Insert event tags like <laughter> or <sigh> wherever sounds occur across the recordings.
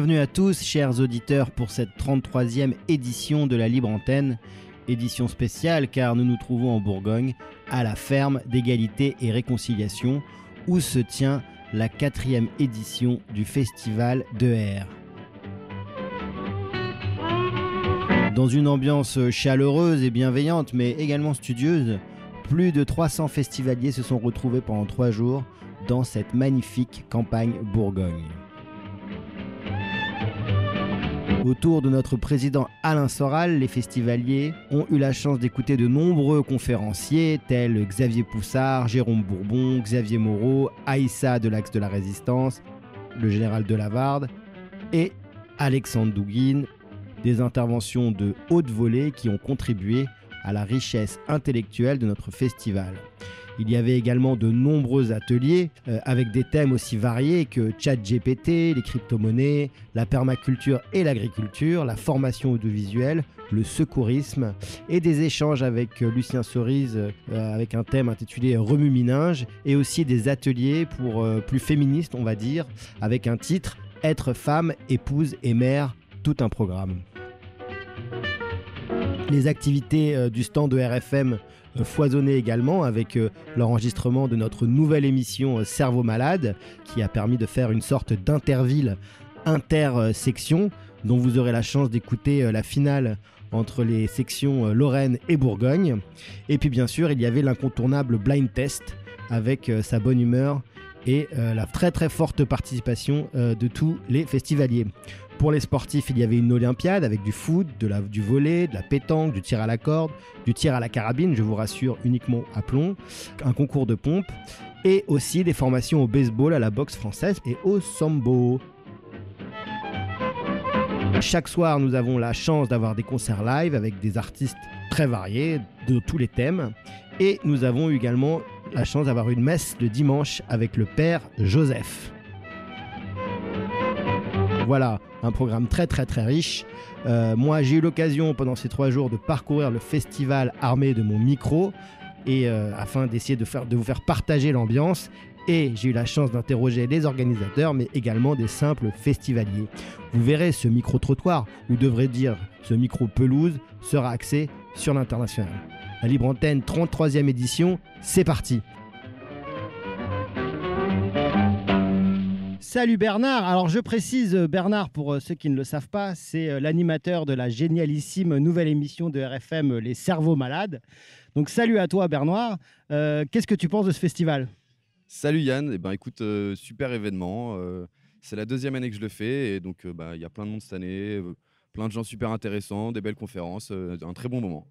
Bienvenue à tous, chers auditeurs, pour cette 33e édition de la Libre Antenne. Édition spéciale car nous nous trouvons en Bourgogne, à la ferme d'égalité et réconciliation, où se tient la quatrième édition du festival de Dans une ambiance chaleureuse et bienveillante, mais également studieuse, plus de 300 festivaliers se sont retrouvés pendant trois jours dans cette magnifique campagne Bourgogne. Autour de notre président Alain Soral, les festivaliers ont eu la chance d'écouter de nombreux conférenciers tels Xavier Poussard, Jérôme Bourbon, Xavier Moreau, Aïssa de l'Axe de la Résistance, le général de Lavarde et Alexandre Douguin, des interventions de haute volée qui ont contribué à la richesse intellectuelle de notre festival. Il y avait également de nombreux ateliers euh, avec des thèmes aussi variés que ChatGPT, les crypto-monnaies, la permaculture et l'agriculture, la formation audiovisuelle, le secourisme et des échanges avec euh, Lucien Cerise euh, avec un thème intitulé Remue-Mininge et aussi des ateliers pour plus féministes, on va dire, avec un titre Être femme, épouse et mère, tout un programme. Les activités du stand de RFM foisonné également avec euh, l'enregistrement de notre nouvelle émission euh, Cerveau Malade qui a permis de faire une sorte d'interville intersection dont vous aurez la chance d'écouter la finale entre les sections Lorraine et Bourgogne. Et puis bien sûr, il y avait l'incontournable blind test avec sa bonne humeur et la très très forte participation de tous les festivaliers. Pour les sportifs, il y avait une Olympiade avec du foot, du volet, de la pétanque, du tir à la corde, du tir à la carabine, je vous rassure, uniquement à plomb, un concours de pompe, et aussi des formations au baseball, à la boxe française et au sambo. Chaque soir, nous avons la chance d'avoir des concerts live avec des artistes très variés de tous les thèmes. Et nous avons également la chance d'avoir une messe le dimanche avec le père Joseph. Voilà, un programme très très très riche. Euh, moi, j'ai eu l'occasion pendant ces trois jours de parcourir le festival armé de mon micro et euh, afin d'essayer de, vous faire partager l'ambiance. Et j'ai eu la chance d'interroger les organisateurs, mais également des simples festivaliers. Vous verrez, ce micro-trottoir, ou devrait dire ce micro-pelouse, sera axé sur l'international. La Libre Antenne 33e édition, c'est parti Salut Bernard. Alors je précise euh, Bernard pour euh, ceux qui ne le savent pas, c'est euh, l'animateur de la génialissime nouvelle émission de RFM Les Cerveaux Malades. Donc salut à toi Bernard. Qu'est-ce que tu penses de ce festival? Salut Yann. Eh ben écoute, super événement. c'est la deuxième année que je le fais et donc bah, il y a plein de monde cette année, plein de gens super intéressants, des belles conférences, un très bon moment.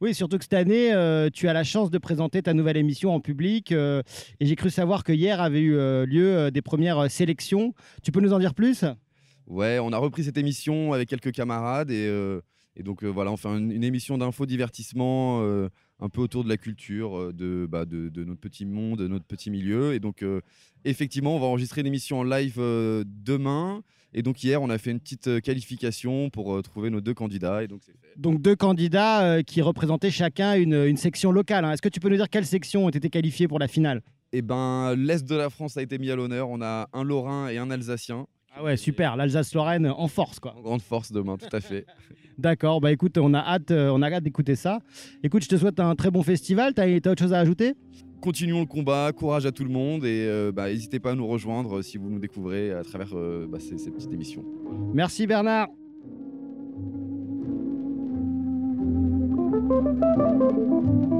Oui, surtout que cette année, euh, tu as la chance de présenter ta nouvelle émission en public. Euh, et j'ai cru savoir que hier avait eu euh, lieu des premières sélections. Tu peux nous en dire plus? Ouais, on a repris cette émission avec quelques camarades. Et, donc voilà, on fait une, émission d'info-divertissement un peu autour de la culture, de, bah, de, de, notre petit monde, de notre petit milieu. Et donc effectivement, on va enregistrer une émission en live demain. Et donc hier, on a fait une petite euh, qualification pour euh, trouver nos deux candidats. Et donc, donc deux candidats euh, qui représentaient chacun une, section locale. Hein. Est-ce que tu peux nous dire quelles sections ont été qualifiées pour la finale? Eh ben, l'Est de la France a été mis à l'honneur. On a un Lorrain et un Alsacien. Ah ouais, super. L'Alsace-Lorraine en force, quoi. En grande force demain, tout à fait. <laughs> D'accord. Bah écoute, on a hâte, on a hâte d'écouter ça. Écoute, je te souhaite un très bon festival. T'as as autre chose à ajouter? Continuons le combat, courage à tout le monde et euh, bah, n'hésitez pas à nous rejoindre si vous nous découvrez à travers euh, bah, ces petites émissions. Merci Bernard.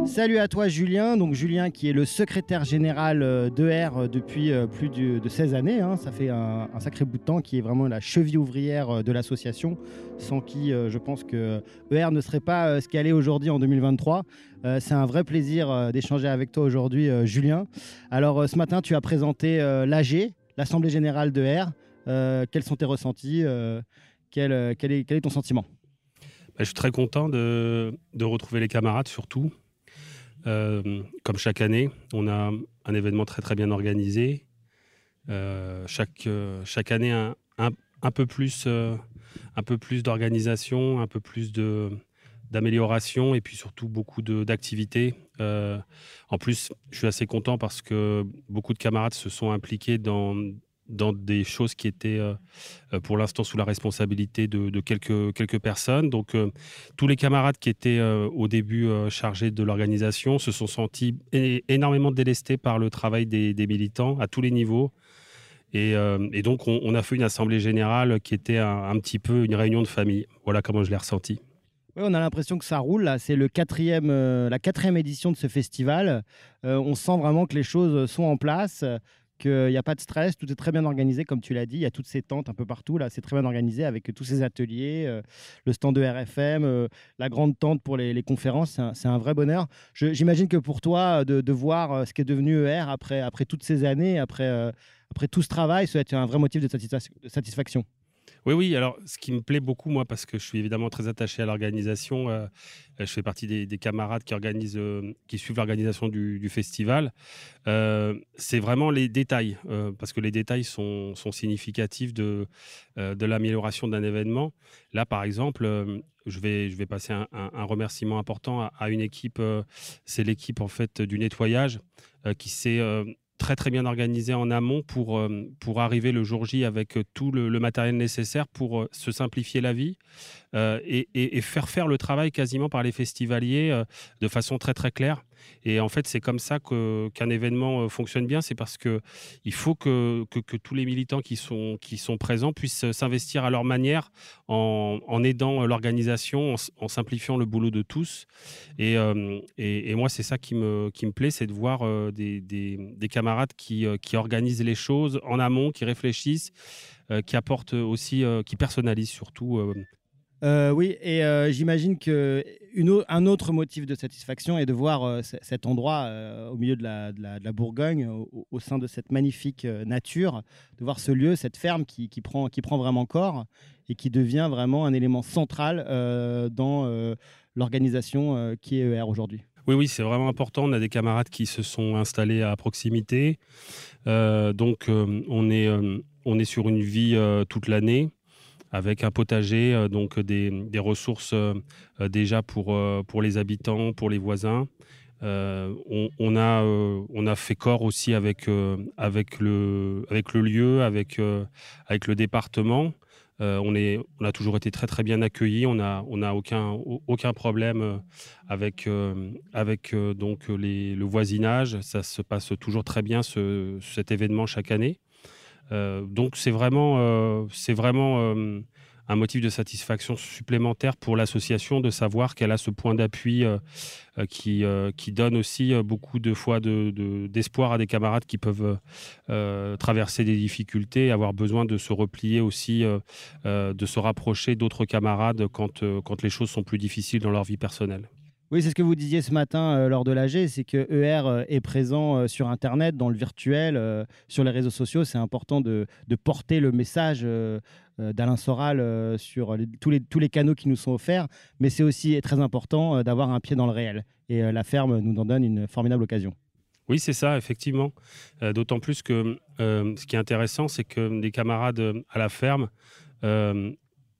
Salut à toi Julien, donc Julien qui est le secrétaire général euh, d'ER euh, depuis euh, plus de 16 années, hein. ça fait un, sacré bout de temps, qui est vraiment la cheville ouvrière de l'association, sans qui je pense que ER ne serait pas ce qu'elle est aujourd'hui en 2023. C'est un vrai plaisir d'échanger avec toi aujourd'hui Julien. Alors ce matin tu as présenté l'AG, l'Assemblée Générale d'ER. quels sont tes ressentis quel est ton sentiment? Je suis très content de, retrouver les camarades, surtout. Euh, comme chaque année, on a un événement très très bien organisé. Euh, chaque, euh, chaque année, un, un, peu plus, un plus d'organisation, un peu plus d'amélioration et puis surtout beaucoup d'activités. en plus, je suis assez content parce que beaucoup de camarades se sont impliqués dans dans des choses qui étaient pour l'instant sous la responsabilité de, quelques, quelques personnes. Donc tous les camarades qui étaient au début chargés de l'organisation se sont sentis énormément délestés par le travail des, militants à tous les niveaux. Et, donc on, a fait une assemblée générale qui était un, petit peu une réunion de famille. Voilà comment je l'ai ressenti. Oui, on a l'impression que ça roule. C'est le la quatrième édition de ce festival. on sent vraiment que les choses sont en place qu'il n'y a pas de stress, tout est très bien organisé, comme tu l'as dit. Il y a toutes ces tentes un peu partout, là, c'est très bien organisé avec tous ces ateliers, euh, le stand de RFM, euh, la grande tente pour les, conférences, c'est un, vrai bonheur. J'imagine que pour toi, de, voir euh, ce qui est devenu ER après, toutes ces années, après, tout ce travail, ça va être un vrai motif de satisfaction. Oui, oui. Alors, ce qui me plaît beaucoup, moi, parce que je suis évidemment très attaché à l'organisation, euh, je fais partie des, camarades euh, qui suivent l'organisation du, festival. Euh, c'est vraiment les détails, parce que les détails sont, significatifs de, l'amélioration d'un événement. Là, par exemple, je vais, passer un, remerciement important à, à une équipe. c'est l'équipe en fait du nettoyage qui s'est très très bien organisé en amont pour, euh, pour arriver le jour J avec euh, tout le, matériel nécessaire pour euh, se simplifier la vie et, faire faire le travail quasiment par les festivaliers de façon très très claire. Et en fait, c'est comme ça qu'un événement fonctionne bien. C'est parce que il faut que, que, tous les militants qui sont, qui sont présents puissent s'investir à leur manière en, en aidant l'organisation, en, simplifiant le boulot de tous. Et, et, moi, c'est ça qui me, qui me plaît, c'est de voir des, des, des, camarades qui, qui organisent les choses en amont, qui réfléchissent, qui apportent aussi, qui personnalisent surtout euh, oui, et euh, j'imagine que autre motif de satisfaction est de voir euh, cet endroit au milieu de la, Bourgogne, au, sein de cette magnifique nature, de voir ce lieu, cette ferme qui, prend, vraiment corps et qui devient vraiment un élément central dans l'organisation qui est ER aujourd'hui. Oui, oui, c'est vraiment important. On a des camarades qui se sont installés à proximité. donc, on est sur une vie toute l'année avec un potager, euh, donc des, ressources euh, euh, déjà pour, pour les habitants, pour les voisins. on, a, on a fait corps aussi avec, avec, le, avec le lieu, avec, avec le département. on, est, on a toujours été très très bien accueillis. On n'a on a aucun, aucun problème avec, avec donc le voisinage. Ça se passe toujours très bien ce, cet événement chaque année. Euh, donc c'est vraiment, euh, vraiment euh, un motif de satisfaction supplémentaire pour l'association de savoir qu'elle a ce point d'appui qui, donne aussi beaucoup de fois d'espoir de, à des camarades qui peuvent traverser des difficultés, avoir besoin de se replier aussi, de se rapprocher d'autres camarades quand, quand les choses sont plus difficiles dans leur vie personnelle. Oui, c'est ce que vous disiez ce matin euh, lors de l'AG, c'est que ER est présent euh, sur Internet, dans le virtuel, sur les réseaux sociaux. C'est important de, porter le message d'Alain Soral sur tous, les, canaux qui nous sont offerts, mais c'est aussi très important d'avoir un pied dans le réel. Et la ferme nous en donne une formidable occasion. Oui, c'est ça, effectivement. D'autant plus que ce qui est intéressant, c'est que les camarades à la ferme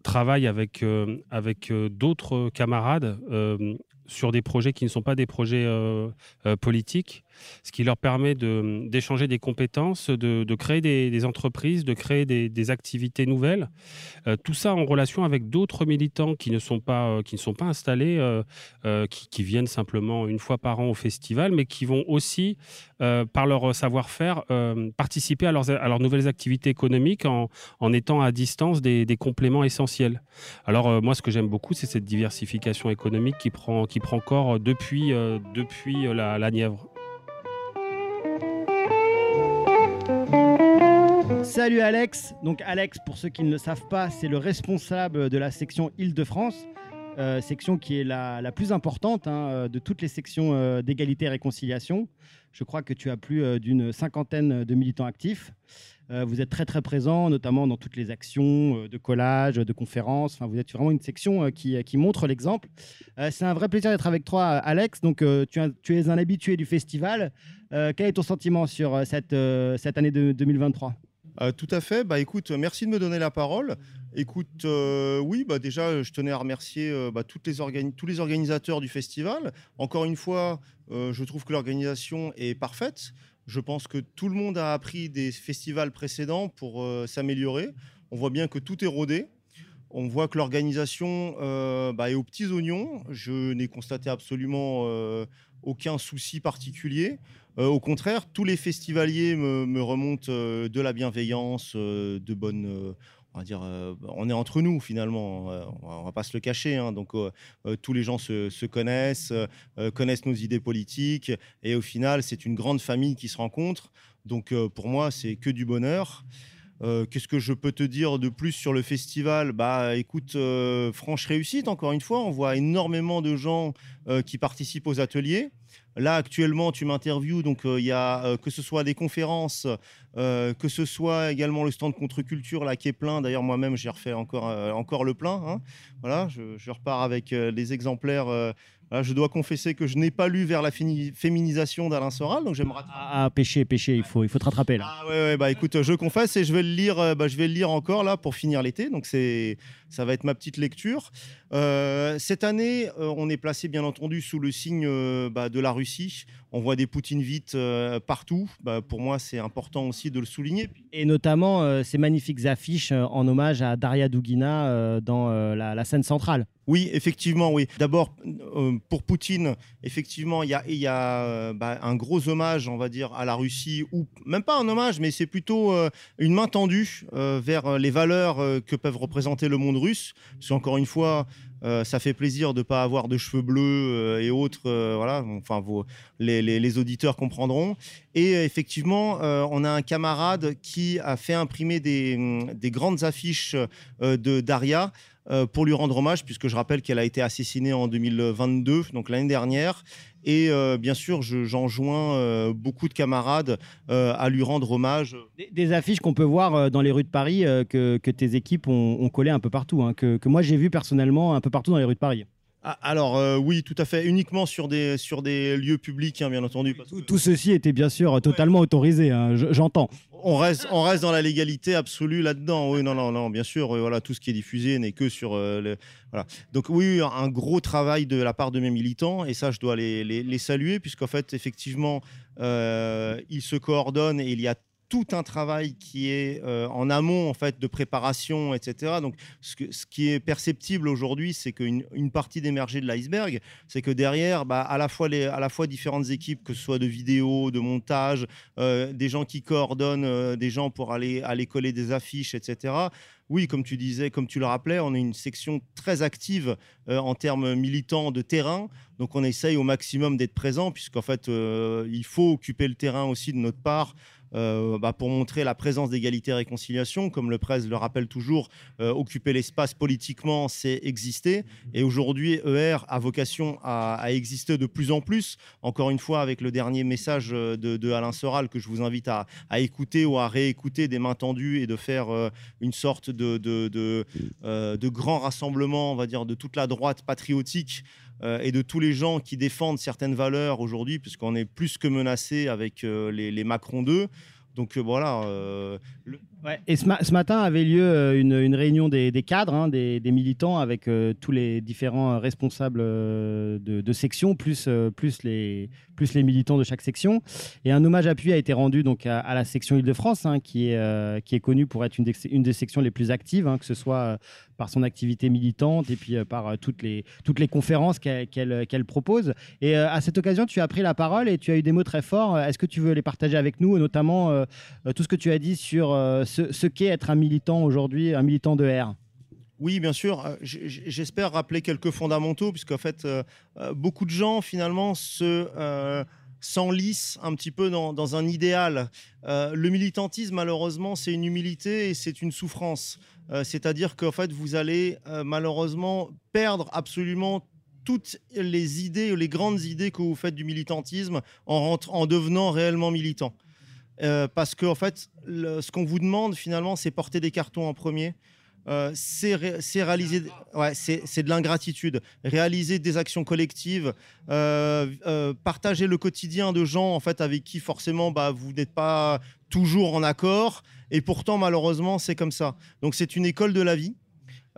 travaillent avec, avec d'autres camarades sur des projets qui ne sont pas des projets euh, euh, politiques, ce qui leur permet d'échanger des compétences, de, créer des, entreprises, de créer des, activités nouvelles. Euh, tout ça en relation avec d'autres militants qui ne sont pas, pas installés, qui, viennent simplement une fois par an au festival, mais qui vont aussi, par leur savoir-faire, participer à leurs, nouvelles activités économiques en, étant à distance des, compléments essentiels. Alors moi, ce que j'aime beaucoup, c'est cette diversification économique qui prend corps depuis, euh, euh, la, Nièvre. Salut Alex. Donc Alex, pour ceux qui ne le savent pas, c'est le responsable de la section Île-de-France, euh, section qui est la, la plus importante hein, de toutes les sections d'égalité et réconciliation. Je crois que tu as plus d'une cinquantaine de militants actifs. Euh, vous êtes très très présent, notamment dans toutes les actions euh, de collage, de conférences. Enfin, vous êtes vraiment une section euh, qui, montre l'exemple. c'est un vrai plaisir d'être avec toi, Alex. Donc, tu, es un habitué du festival. quel est ton sentiment sur cette, cette année de 2023 tout à fait. Bah, écoute, merci de me donner la parole. Écoute, oui, bah, déjà, je tenais à remercier bah, toutes tous les organisateurs du festival. Encore une fois, je trouve que l'organisation est parfaite. Je pense que tout le monde a appris des festivals précédents pour s'améliorer. On voit bien que tout est rodé. On voit que l'organisation bah, est aux petits oignons. Je n'ai constaté absolument aucun souci particulier. Au contraire, tous les festivaliers me, remontent de la bienveillance, de bonnes, on va euh, on est entre nous finalement, euh, on va pas se le cacher. Hein. donc euh, tous les gens se, connaissent, connaissent nos idées politiques, et au final, c'est une grande famille qui se rencontre. Donc pour moi, c'est que du bonheur. Qu'est-ce que je peux te dire de plus sur le festival? Bah, écoute, franche réussite. Encore une fois, on voit énormément de gens qui participent aux ateliers. Là, actuellement, tu m'interviews, donc il y a que ce soit des conférences, euh, que ce soit également le stand contre-culture là qui est plein. D'ailleurs, moi-même, j'ai refait encore, euh, encore le plein. Hein. Voilà, je, repars avec euh, les exemplaires. Je dois confesser que je n'ai pas lu vers la féminisation d'Alain Soral, donc j'aimerais. Ah, ah, péché, péché, il faut, il faut te rattraper là. Ah ouais, bah écoute, je confesse et je vais le lire, bah, je vais le lire encore là pour finir l'été. Donc c'est, ça va être ma petite lecture. Cette année, on est placé bien entendu sous le signe bah, de la Russie. On voit des Poutine vite partout. Bah, pour moi, c'est important aussi de le souligner. Et notamment euh, ces magnifiques affiches euh, en hommage à Daria Dugina euh, dans la, scène centrale. Oui, effectivement, oui. D'abord, pour Poutine, effectivement, il y a, bah, un gros hommage, on va dire, à la Russie, ou même pas un hommage, mais c'est plutôt une main tendue vers les valeurs que peuvent représenter le monde russe. Parce qu'encore une fois, euh, ça fait plaisir de ne pas avoir de cheveux bleus euh, et autres. Euh, voilà, enfin, les, auditeurs comprendront. Et effectivement, on a un camarade qui a fait imprimer des, des grandes affiches de Daria pour lui rendre hommage, puisque je rappelle qu'elle a été assassinée en 2022, donc l'année dernière. Et euh, bien sûr, j'en joins euh, beaucoup de camarades euh, à lui rendre hommage. Des, affiches qu'on peut voir dans les rues de Paris que, tes équipes ont, ont collées un peu partout, hein, que, que moi j'ai vu personnellement un peu partout dans les rues de Paris. Ah, alors euh, oui, tout à fait, uniquement sur des, sur des lieux publics, hein, bien entendu. tout, ceci était bien sûr totalement autorisé, hein, j'entends. On reste, on reste dans la légalité absolue là-dedans. Oui, non, non, non, bien sûr, euh, voilà, tout ce qui est diffusé n'est que sur... Euh, voilà. Donc oui, un gros travail de la part de mes militants, et ça, je dois les, les, les saluer, puisqu'en fait, effectivement, ils se coordonnent et il y a tout un travail qui est euh, en amont en fait de préparation, etc. Donc, ce, qui est perceptible aujourd'hui, c'est qu'une une partie d'émerger de l'iceberg, c'est que derrière, bah, à la fois les, différentes équipes, que ce soit de vidéo, de montage, euh, des gens qui coordonnent, euh, des gens pour aller aller coller des affiches, etc. Oui, comme tu disais, comme tu le rappelais, on est une section très active en termes militants de terrain. Donc on essaye au maximum d'être présent, puisqu'en fait, il faut occuper le terrain aussi de notre part euh, bah, pour montrer la présence d'égalité et réconciliation. Comme le presse le rappelle toujours, euh, occuper l'espace politiquement, c'est exister. Et aujourd'hui, ER a vocation à, exister de plus en plus. Encore une fois, avec le dernier message de, Alain Soral que je vous invite à, écouter ou à réécouter des mains tendues et de faire euh, une sorte de, de, de, grand rassemblement, on va dire, de toute la droite patriotique et de tous les gens qui défendent certaines valeurs aujourd'hui, puisqu'on est plus que menacé avec les, les Macron 2. Donc voilà, et ce, matin avait lieu euh, une, réunion des, cadres, hein, des, militants, avec euh, tous les différents responsables euh, de, sections, plus, plus, les, militants de chaque section. Et un hommage appuyé a été rendu donc, à, la section Île-de-France, hein, qui, est, connue pour être une des, sections les plus actives, hein, que ce soit par son activité militante et puis par toutes les conférences qu'elle propose. Et à cette occasion, tu as pris la parole et tu as eu des mots très forts. Est-ce que tu veux les partager avec nous, notamment tout ce que tu as dit sur ce, qu'est être un militant aujourd'hui, un militant de R oui, bien sûr. Euh, j'espère rappeler quelques fondamentaux, puisqu'en fait, euh, euh, beaucoup de gens, finalement, se s'enlissent un petit peu dans, un idéal. le militantisme, malheureusement, c'est une humilité et c'est une souffrance. C'est-à-dire qu'en fait, vous allez malheureusement perdre absolument toutes les idées, les grandes idées que vous faites du militantisme en devenant réellement militant. Euh, parce que en fait, ce qu'on vous demande finalement, c'est porter des cartons en premier. Euh, c'est réaliser, ouais, c'est de l'ingratitude, réaliser des actions collectives, euh, partager le quotidien de gens en fait avec qui forcément bah, vous n'êtes pas toujours en accord, et pourtant malheureusement c'est comme ça. Donc c'est une école de la vie.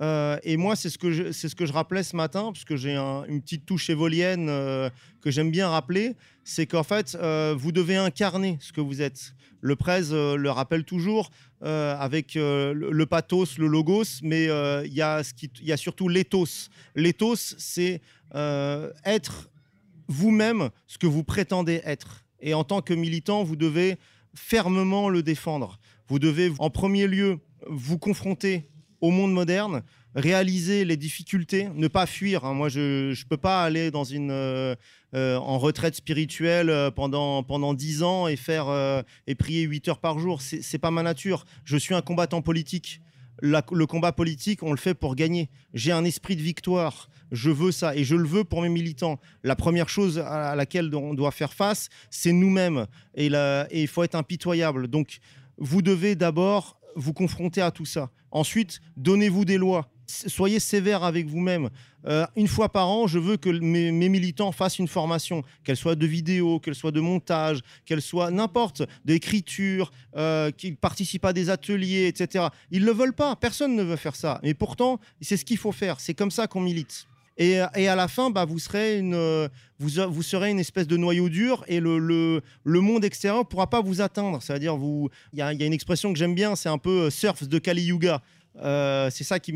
Euh, et moi, c'est ce, que je, ce que je rappelais ce matin, parce que j'ai un- une petite touche évolienne euh, que j'aime bien rappeler, c'est qu'en fait, euh, vous devez incarner ce que vous êtes. Le euh, le rappelle toujours avec le, pathos, le logos, mais il y, a y a surtout l'éthos. L'éthos, c'est être vous-même ce que vous prétendez être. Et en tant que militant, vous devez fermement le défendre. Vous devez, en premier lieu, vous confronter au monde moderne, réaliser les difficultés, ne pas fuir. hein. Moi, je ne peux pas aller dans une, euh, euh, en retraite spirituelle euh, pendant, pendant 10 ans et, faire, et prier 8 heures par jour. C'est n'est pas ma nature. Je suis un combattant politique. Le combat politique, on le fait pour gagner. J'ai un esprit de victoire. Je veux ça et je le veux pour mes militants. La première chose à laquelle on doit faire face, c'est nous-mêmes. Et il faut être impitoyable. Donc, vous devez d'abord vous confronter à tout ça. Ensuite, donnez-vous des lois. Soyez sévère avec vous-même. Euh, une fois par an, je veux que mes, mes militants fassent une formation, qu'elle soit de vidéo, qu'elle soit de montage, qu'elle soit n'importe, d'écriture, euh, qu'ils participent à des ateliers, etc. Ils ne le veulent pas. Personne ne veut faire ça. Mais pourtant, c'est ce qu'il faut faire. C'est comme ça qu'on milite. Et, et à la fin, bah, vous, serez une, euh, vous, a- vous serez une espèce de noyau dur et le, le, le monde extérieur ne pourra pas vous atteindre. C'est-à-dire, il y, a une expression que j'aime bien, c'est un peu euh, surf de Kali Yuga. Euh, c'est ça qui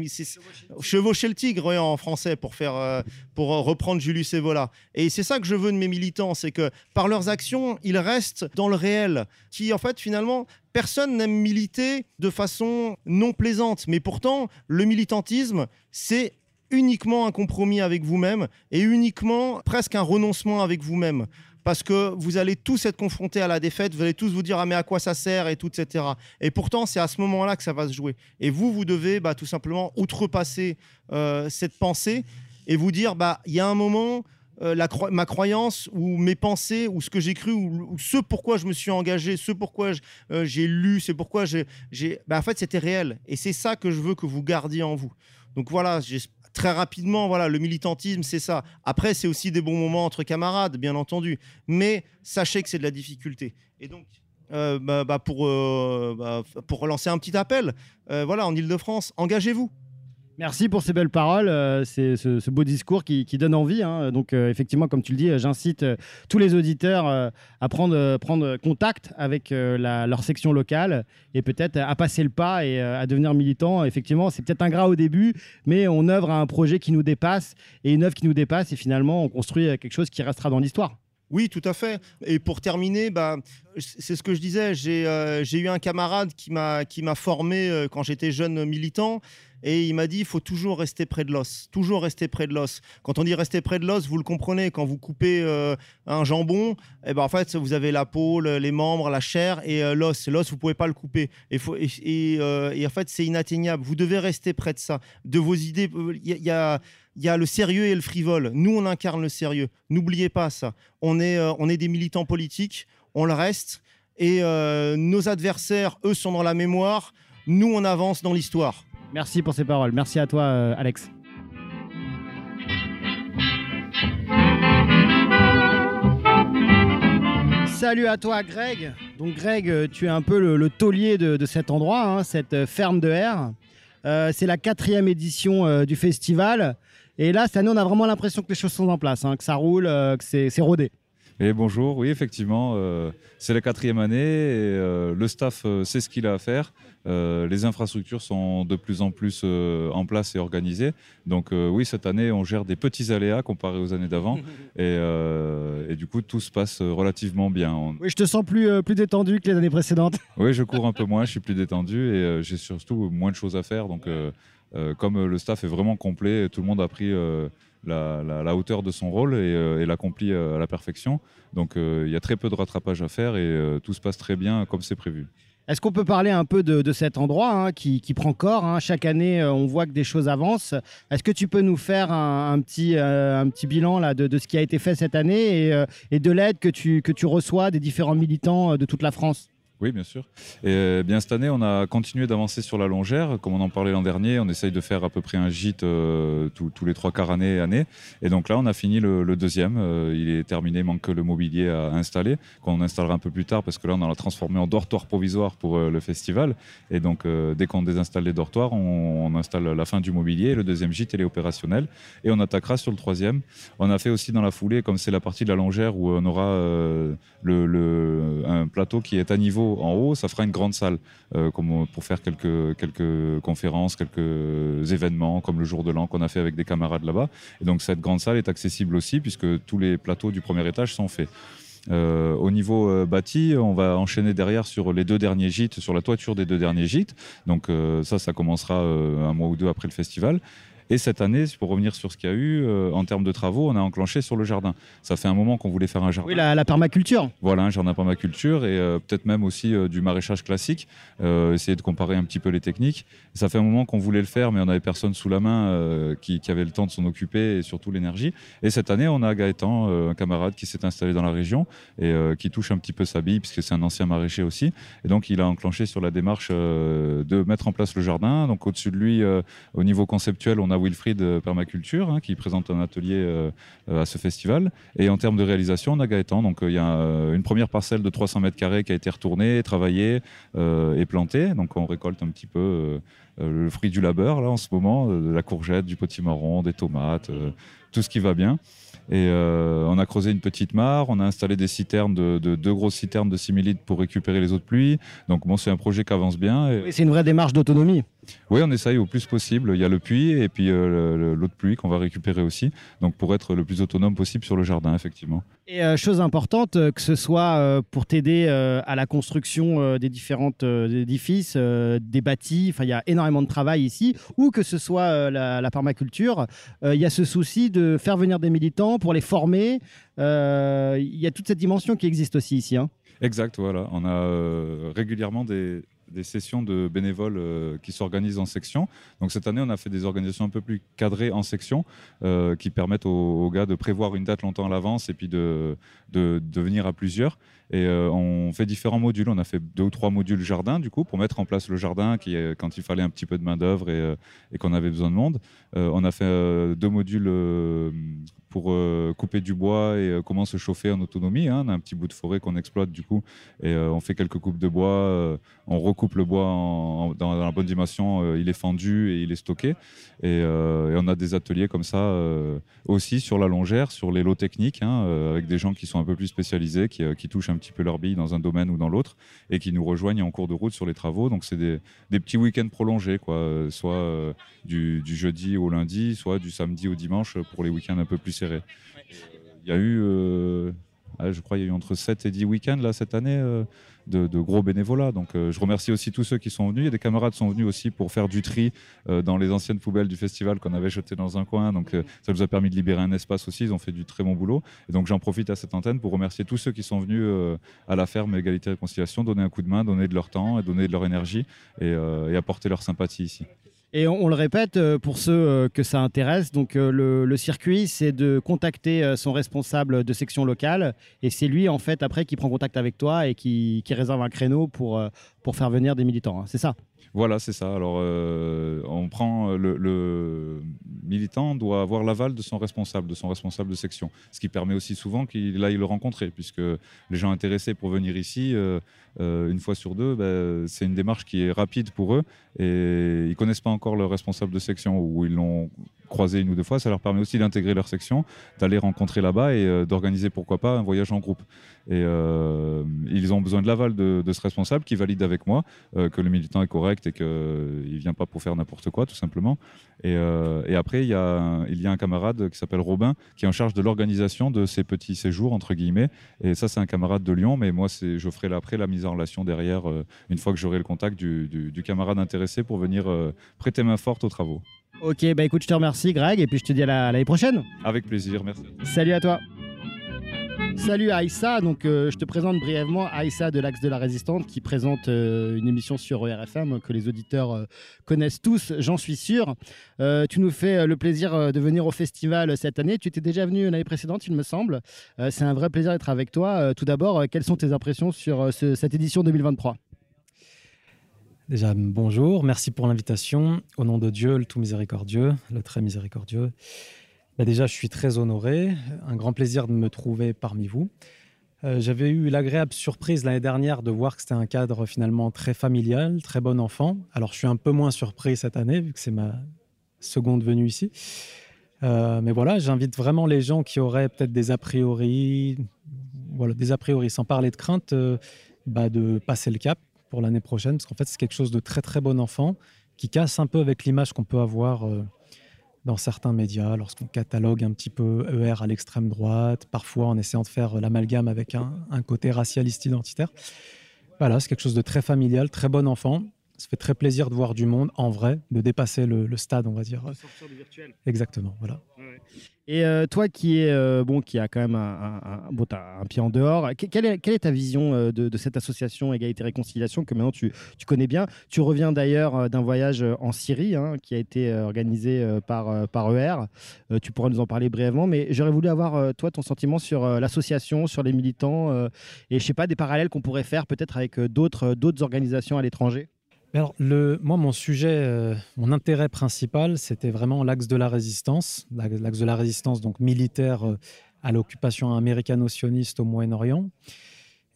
chevaucher le tigre ouais, en français pour faire euh, pour euh, reprendre Julius Evola et c'est ça que je veux de mes militants c'est que par leurs actions ils restent dans le réel qui en fait finalement personne n'aime militer de façon non plaisante mais pourtant le militantisme c'est uniquement un compromis avec vous-même et uniquement presque un renoncement avec vous-même parce que vous allez tous être confrontés à la défaite, vous allez tous vous dire ah mais à quoi ça sert et tout etc. Et pourtant c'est à ce moment-là que ça va se jouer. Et vous vous devez bah, tout simplement outrepasser euh, cette pensée et vous dire bah il y a un moment euh, ma croyance ou mes pensées ou ce que j'ai cru ou, ce pourquoi je me suis engagé, ce pourquoi euh, j'ai lu, c'est pourquoi j'ai, bah, en fait c'était réel et c'est ça que je veux que vous gardiez en vous. Donc voilà, j'ai- très rapidement, voilà, le militantisme, c'est ça. Après, c'est aussi des bons moments entre camarades, bien entendu. Mais sachez que c'est de la difficulté. Et donc, euh, bah, bah, pour, euh, bah, pour relancer un petit appel, euh, voilà, en Ile-de-France, engagez-vous. Merci pour ces belles paroles, euh, c'est ce, beau discours qui, donne envie. hein. Donc euh, effectivement, comme tu le dis, euh, j'incite tous les auditeurs à prendre, contact avec leur section locale et peut-être à passer le pas et à devenir militant. Effectivement, c'est peut-être ingrat au début, mais on œuvre à un projet qui nous dépasse et une œuvre qui nous dépasse et finalement on construit quelque chose qui restera dans l'histoire. Oui, tout à fait. Et pour terminer, bah, c'est ce que je disais. J'ai eu un camarade qui m'a formé quand j'étais jeune militant. Et il m'a dit, il faut toujours rester près de l'os, toujours rester près de l'os. Quand on dit rester près de l'os, vous le comprenez. Quand vous coupez euh, un jambon, eh ben en fait, vous avez la peau, le- les membres, la chair et euh, l'os. L'os, vous pouvez pas le couper. Euh, et en fait, c'est inatteignable. Vous devez rester près de ça, de vos idées. Il y, a- le sérieux et le frivole. Nous, on incarne le sérieux. N'oubliez pas ça. On est, des militants politiques, on le reste. Et nos adversaires, eux, sont dans la mémoire. Nous, on avance dans l'histoire. Merci pour ces paroles. Merci à toi, euh, Alex. Salut à toi, Greg. Donc, Greg, tu es un peu le, taulier de, cet endroit, hein, cette euh, ferme de R. Euh, c'est la quatrième édition du festival. Et là, cette année, on a vraiment l'impression que les choses sont en place, hein, que ça roule, que c'est rodé. Et bonjour, oui, effectivement, euh, c'est la quatrième année et euh, le staff euh, sait ce qu'il a à faire. Euh, les infrastructures sont de plus en plus euh, en place et organisées. Donc euh, oui, cette année, on gère des petits aléas comparés aux années d'avant. <laughs> et, euh, et du coup, tout se passe relativement bien. On- Oui, je te sens plus, euh, plus détendu que les années précédentes. <laughs> Oui, je cours un peu moins, je suis plus détendu et euh, j'ai surtout moins de choses à faire. Donc, euh, euh, comme le staff est vraiment complet, tout le monde a pris euh, la, hauteur de son rôle et, euh, l'accomplit euh, à la perfection. Donc, euh, il y a très peu de rattrapage à faire et tout se passe très bien comme c'est prévu. Est-ce qu'on peut parler un peu de, cet endroit hein, qui, prend corps hein? Chaque année, on voit que des choses avancent. Est-ce que tu peux nous faire un, petit, bilan là, de, ce qui a été fait cette année et, de l'aide que tu, reçois des différents militants de toute la France? Oui, bien sûr. Et euh, bien cette année, on a continué d'avancer sur la longère. Comme on en parlait l'an dernier, on essaye de faire à peu près un gîte euh, tous- les trois quarts année. Et donc là, on a fini le, deuxième. Euh, il est terminé, manque que le mobilier à installer, qu'on installera un peu plus tard parce que là, on l'a transformé en dortoir provisoire pour le festival. Et donc, dès qu'on désinstalle les dortoirs, on, installe la fin du mobilier. Le deuxième gîte, il est opérationnel. Et on attaquera sur le troisième. On a fait aussi dans la foulée, comme c'est la partie de la longère où on aura le- un plateau qui est à niveau en haut, ça fera une grande salle euh, comme pour faire quelques, conférences, quelques événements, comme le jour de l'an qu'on a fait avec des camarades là-bas. Et donc cette grande salle est accessible aussi puisque tous les plateaux du premier étage sont faits. Euh, au niveau euh, bâti, on va enchaîner derrière sur les deux derniers gîtes, sur la toiture des deux derniers gîtes. Donc ça, ça commencera un mois ou deux après le festival. Et cette année, pour revenir sur ce qu'il y a eu, euh, en termes de travaux, on a enclenché sur le jardin. Ça fait un moment qu'on voulait faire un jardin. Oui, la, la permaculture. Voilà, un jardin permaculture et euh, peut-être même aussi euh, du maraîchage classique, essayer de comparer un petit peu les techniques. Ça fait un moment qu'on voulait le faire, mais on n'avait personne sous la main qui, qui avait le temps de s'en occuper et surtout l'énergie. Et cette année, on a Gaëtan, un camarade qui s'est installé dans la région et qui touche un petit peu sa bille, puisque c'est un ancien maraîcher aussi. Et donc, il a enclenché sur la démarche de mettre en place le jardin. Donc, au-dessus de lui, au niveau conceptuel, on a Wilfried euh, Permaculture hein, qui présente un atelier euh, euh, à ce festival. Et en termes de réalisation, on a Gaëtan. Donc, il y a une première parcelle de 300 mètres carrés qui a été retournée, travaillée et plantée. Donc, on récolte un petit peu le fruit du labeur là en ce moment, de la courgette, du potimarron, des tomates, tout ce qui va bien. Et on a creusé une petite mare, on a installé des citernes, de, de- deux grosses citernes de 6 000 litres pour récupérer les eaux de pluie. Donc bon, c'est un projet qui avance bien. Et- C'est une vraie démarche d'autonomie. Oui, on essaye au plus possible. Il y a le puits et puis euh, le- le- l'eau de pluie qu'on va récupérer aussi. Donc pour être le plus autonome possible sur le jardin, effectivement. Et euh, chose importante, euh, que ce soit pour t'aider à la construction des différents édifices, des bâtis, enfin il y a énormément de travail ici, ou que ce soit la, la permaculture, il y a ce souci de faire venir des militants pour les former. Il y a toute cette dimension qui existe aussi ici. hein. Exact, voilà. On a régulièrement des, des sessions de bénévoles euh, qui s'organisent en section. Donc cette année, on a fait des organisations un peu plus cadrées en section euh, qui permettent aux, gars de prévoir une date longtemps à l'avance et puis de, de venir à plusieurs. Et euh, on fait différents modules. On a fait deux ou trois modules jardin, du coup, pour mettre en place le jardin est, quand il fallait un petit peu de main-d'œuvre et, euh, qu'on avait besoin de monde. Euh, on a fait euh, deux modules euh, pour euh, couper du bois et euh, comment se chauffer en autonomie. hein. On a un petit bout de forêt qu'on exploite, du coup, et euh, on fait quelques coupes de bois. euh, on recoupe le bois dans, la bonne dimension. euh, il est fendu et il est stocké. Et, euh, on a des ateliers comme ça euh, aussi sur la longère, sur les lots techniques, hein, euh, avec des gens qui sont un peu plus spécialisés, qui, euh, qui touchent un petit peu leur bille dans un domaine ou dans l'autre, et qui nous rejoignent en cours de route sur les travaux. Donc c'est des, petits week-ends prolongés, quoi, euh, soit euh, du, jeudi au lundi, soit du samedi au dimanche pour les week-ends un peu plus serrés. Il y a eu, euh, ah, je crois, il y a eu entre 7 et 10 week-ends là cette année. euh, de, gros bénévolats. Donc euh, je remercie aussi tous ceux qui sont venus. A des camarades sont venus aussi pour faire du tri euh, dans les anciennes poubelles du festival qu'on avait jetées dans un coin. Donc euh, ça nous a permis de libérer un espace aussi. Ils ont fait du très bon boulot. Et donc j'en profite à cette antenne pour remercier tous ceux qui sont venus à la ferme Égalité et Réconciliation, donner un coup de main, donner de leur temps et donner de leur énergie et, et apporter leur sympathie ici. Et on, le répète euh, pour ceux euh, que ça intéresse, donc euh, le, circuit, c'est de contacter son responsable de section locale, et c'est lui en fait après qui prend contact avec toi et qui, réserve un créneau pour, pour faire venir des militants. hein. C'est ça Voilà, c'est ça. Alors, euh, on prend le, le militant doit avoir l'aval de son responsable, de son responsable de section, ce qui permet aussi souvent qu'il aille le rencontrer, puisque les gens intéressés pour venir ici, euh, euh, une fois sur deux, ben, c'est une démarche qui est rapide pour eux et ils connaissent pas encore leur responsable de section ou ils l'ont croisé une ou deux fois. Ça leur permet aussi d'intégrer leur section, d'aller rencontrer là-bas et euh, d'organiser pourquoi pas un voyage en groupe. Et euh, ils ont besoin de l'aval de, de ce responsable qui valide avec moi euh, que le militant est correct et qu'il ne vient pas pour faire n'importe quoi, tout simplement. Et, après, il y, a un, il y a un camarade qui s'appelle Robin qui est en charge de l'organisation de ces petits séjours, entre guillemets. Et ça, c'est un camarade de Lyon, mais moi, je ferai après la mise en relation derrière, une fois que j'aurai le contact du, camarade intéressé pour venir prêter main forte aux travaux. Ok, bah écoute, je te remercie Greg, et puis je te dis à la- à l'année prochaine. Avec plaisir, merci. Salut à toi Salut Aïssa, donc euh, je te présente brièvement Aïssa de l'Axe de la Résistante qui présente euh, une émission sur ERFM que les auditeurs euh, connaissent tous, j'en suis sûr. tu nous fais le plaisir de venir au festival cette année. Tu étais déjà venu l'année précédente, il me semble. C'est un vrai plaisir d'être avec toi. tout d'abord, quelles sont tes impressions sur cette édition 2023 Déjà, bonjour, merci pour l'invitation. Au nom de Dieu, le tout miséricordieux, le très miséricordieux. Bah, déjà, je suis très honoré. Un grand plaisir de me trouver parmi vous. Euh, j'avais eu l'agréable surprise l'année dernière de voir que c'était un cadre finalement très familial, très bon enfant. Alors, je suis un peu moins surpris cette année, vu que c'est ma seconde venue ici. Euh, mais voilà, j'invite vraiment les gens qui auraient peut-être des a priori, voilà, des a priori, sans parler de crainte, euh, bah, de passer le cap pour l'année prochaine, parce qu'en fait, c'est quelque chose de très très bon enfant qui casse un peu avec l'image qu'on peut avoir dans certains médias, lorsqu'on catalogue un petit peu ER à l'extrême droite, parfois en essayant de faire l'amalgame avec un, un, côté racialiste identitaire. Voilà, c'est quelque chose de très familial, très bon enfant. Ça fait très plaisir de voir du monde en vrai, de dépasser le, stade, on va dire. De sortir du virtuel. Exactement, voilà. Et euh, toi qui est euh, bon, qui a quand même un, un, un pied en dehors, quelle est, quelle est ta vision euh, de, cette association Égalité Réconciliation que maintenant tu, tu connais bien? Tu reviens d'ailleurs d'un voyage en Syrie hein, qui a été organisé par, par ER. tu pourras nous en parler brièvement, mais j'aurais voulu avoir toi ton sentiment sur l'association, sur les militants et je sais pas des parallèles qu'on pourrait faire peut-être avec d'autres d'autres organisations à l'étranger. Alors, moi, mon sujet, euh, mon intérêt principal, c'était vraiment l'axe de la résistance, l'axe de la résistance donc militaire euh, à l'occupation américano-sioniste au Moyen-Orient.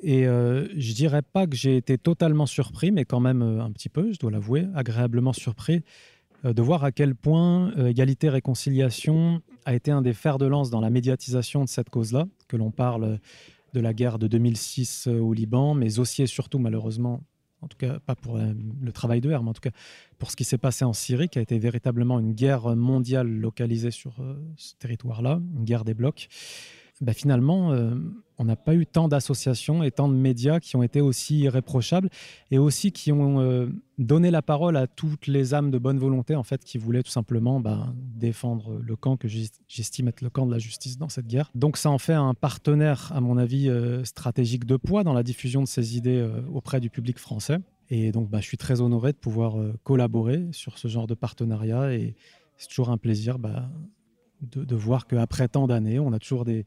Et euh, je dirais pas que j'ai été totalement surpris, mais quand même un petit peu, je dois l'avouer, agréablement surpris de voir à quel point égalité-réconciliation a été un des fers de lance dans la médiatisation de cette cause-là, que l'on parle de la guerre de 2006 au Liban, mais aussi et surtout malheureusement en tout cas pas pour euh, le travail de R, mais en tout cas pour ce qui s'est passé en Syrie, qui a été véritablement une guerre mondiale localisée sur euh, ce territoire-là, une guerre des blocs. Ben finalement, euh, on n'a pas eu tant d'associations et tant de médias qui ont été aussi irréprochables et aussi qui ont euh, donné la parole à toutes les âmes de bonne volonté en fait qui voulaient tout simplement ben, défendre le camp que j'estime être le camp de la justice dans cette guerre. Donc ça en fait un partenaire, à mon avis, euh, stratégique de poids dans la diffusion de ces idées auprès du public français. Et donc, ben, je suis très honoré de pouvoir collaborer sur ce genre de partenariat et c'est toujours un plaisir de, de voir qu'après tant d'années, on a toujours des,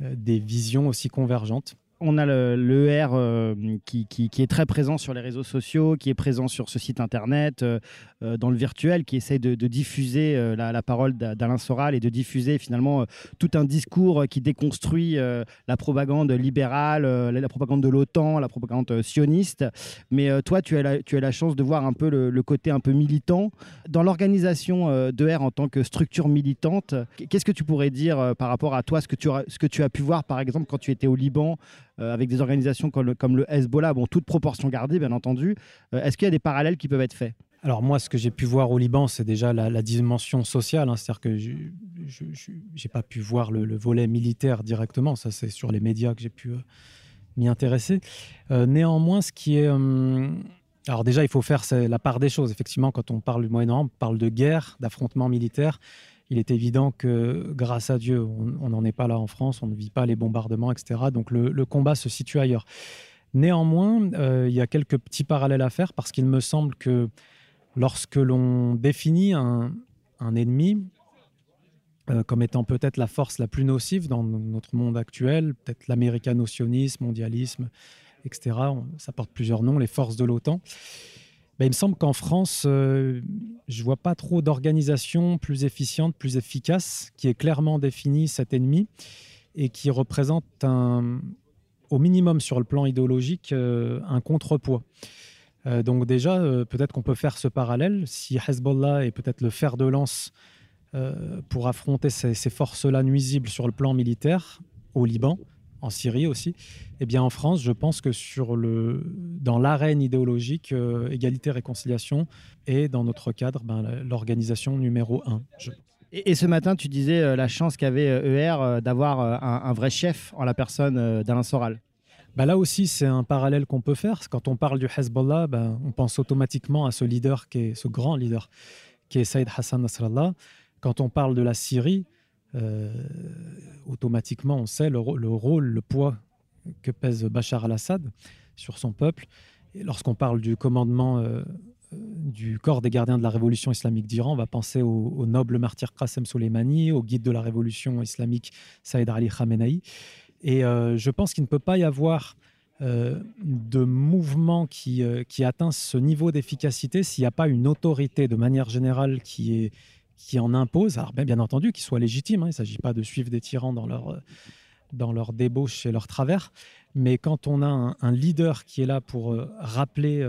euh, des visions aussi convergentes on a l'ER euh, qui, est très présent sur les réseaux sociaux, qui est présent sur ce site internet, euh, euh, dans le virtuel, qui essaie de, diffuser la, parole d'Alain Soral et de diffuser finalement tout un discours qui déconstruit la propagande libérale, la propagande de l'OTAN, la propagande sioniste. Mais toi, tu as, la, chance de voir un peu le, côté un peu militant. Dans l'organisation d'ER en tant que structure militante, qu'est-ce que tu pourrais dire par rapport à toi, ce que tu as pu voir par exemple quand tu étais au Liban euh, avec des organisations comme le, Hezbollah, bon, toute proportion gardée, bien entendu. Euh, est-ce qu'il y a des parallèles qui peuvent être faits? Alors moi, ce que j'ai pu voir au Liban, c'est déjà la, dimension sociale. Hein. C'est-à-dire que je n'ai pas pu voir le, volet militaire directement. Ça, c'est sur les médias que j'ai pu euh, m'y intéresser. néanmoins, ce qui est... alors déjà, il faut faire la part des choses. Effectivement, quand on parle du Moyen-Orient, on parle de guerre, d'affrontement militaire il est évident que grâce à Dieu, on n'en est pas là en France, on ne vit pas les bombardements, etc. Donc le, combat se situe ailleurs. Néanmoins, euh, il y a quelques petits parallèles à faire parce qu'il me semble que lorsque l'on définit un, ennemi euh, comme étant peut-être la force la plus nocive dans notre monde actuel, peut-être l'américano-sionisme, mondialisme, etc., ça porte plusieurs noms, les forces de l'OTAN, bah, il me semble qu'en France, euh, je vois pas trop d'organisation plus efficiente, plus efficace, qui est clairement définie cet ennemi et qui représente un, au minimum sur le plan idéologique euh, un contrepoids. Euh, donc déjà, peut-être qu'on peut faire ce parallèle. Si Hezbollah est peut-être le fer de lance pour affronter ces forces-là nuisibles sur le plan militaire au Liban, en Syrie aussi, eh bien en France, je pense que sur le, dans l'arène idéologique, euh, égalité, réconciliation est dans notre cadre ben, l'organisation numéro un. Et, ce matin, tu disais euh, la chance qu'avait ER euh, d'avoir un, vrai chef en la personne d'Alain Soral. Ben là aussi, c'est un parallèle qu'on peut faire. Quand on parle du Hezbollah, ben, on pense automatiquement à ce leader, qui est, ce grand leader, qui est Saïd Hassan Nasrallah. Quand on parle de la Syrie, automatiquement, on sait le, le, rôle, le poids que pèse Bachar al-Assad sur son peuple. Lorsqu'on parle du commandement euh, du corps des gardiens de la révolution islamique d'Iran, on va penser au, noble martyr Qasem Soleimani, au guide de la révolution islamique Saïd Ali Khamenei. Et euh, je pense qu'il ne peut pas y avoir euh, de mouvement qui atteint ce niveau d'efficacité s'il n'y a pas une autorité de manière générale qui, est, qui en impose, alors bien, bien entendu qu'il soit légitime, hein, il ne s'agit pas de suivre des tyrans dans leur, dans leur débauche et leur travers, mais quand on a un, leader qui est là pour rappeler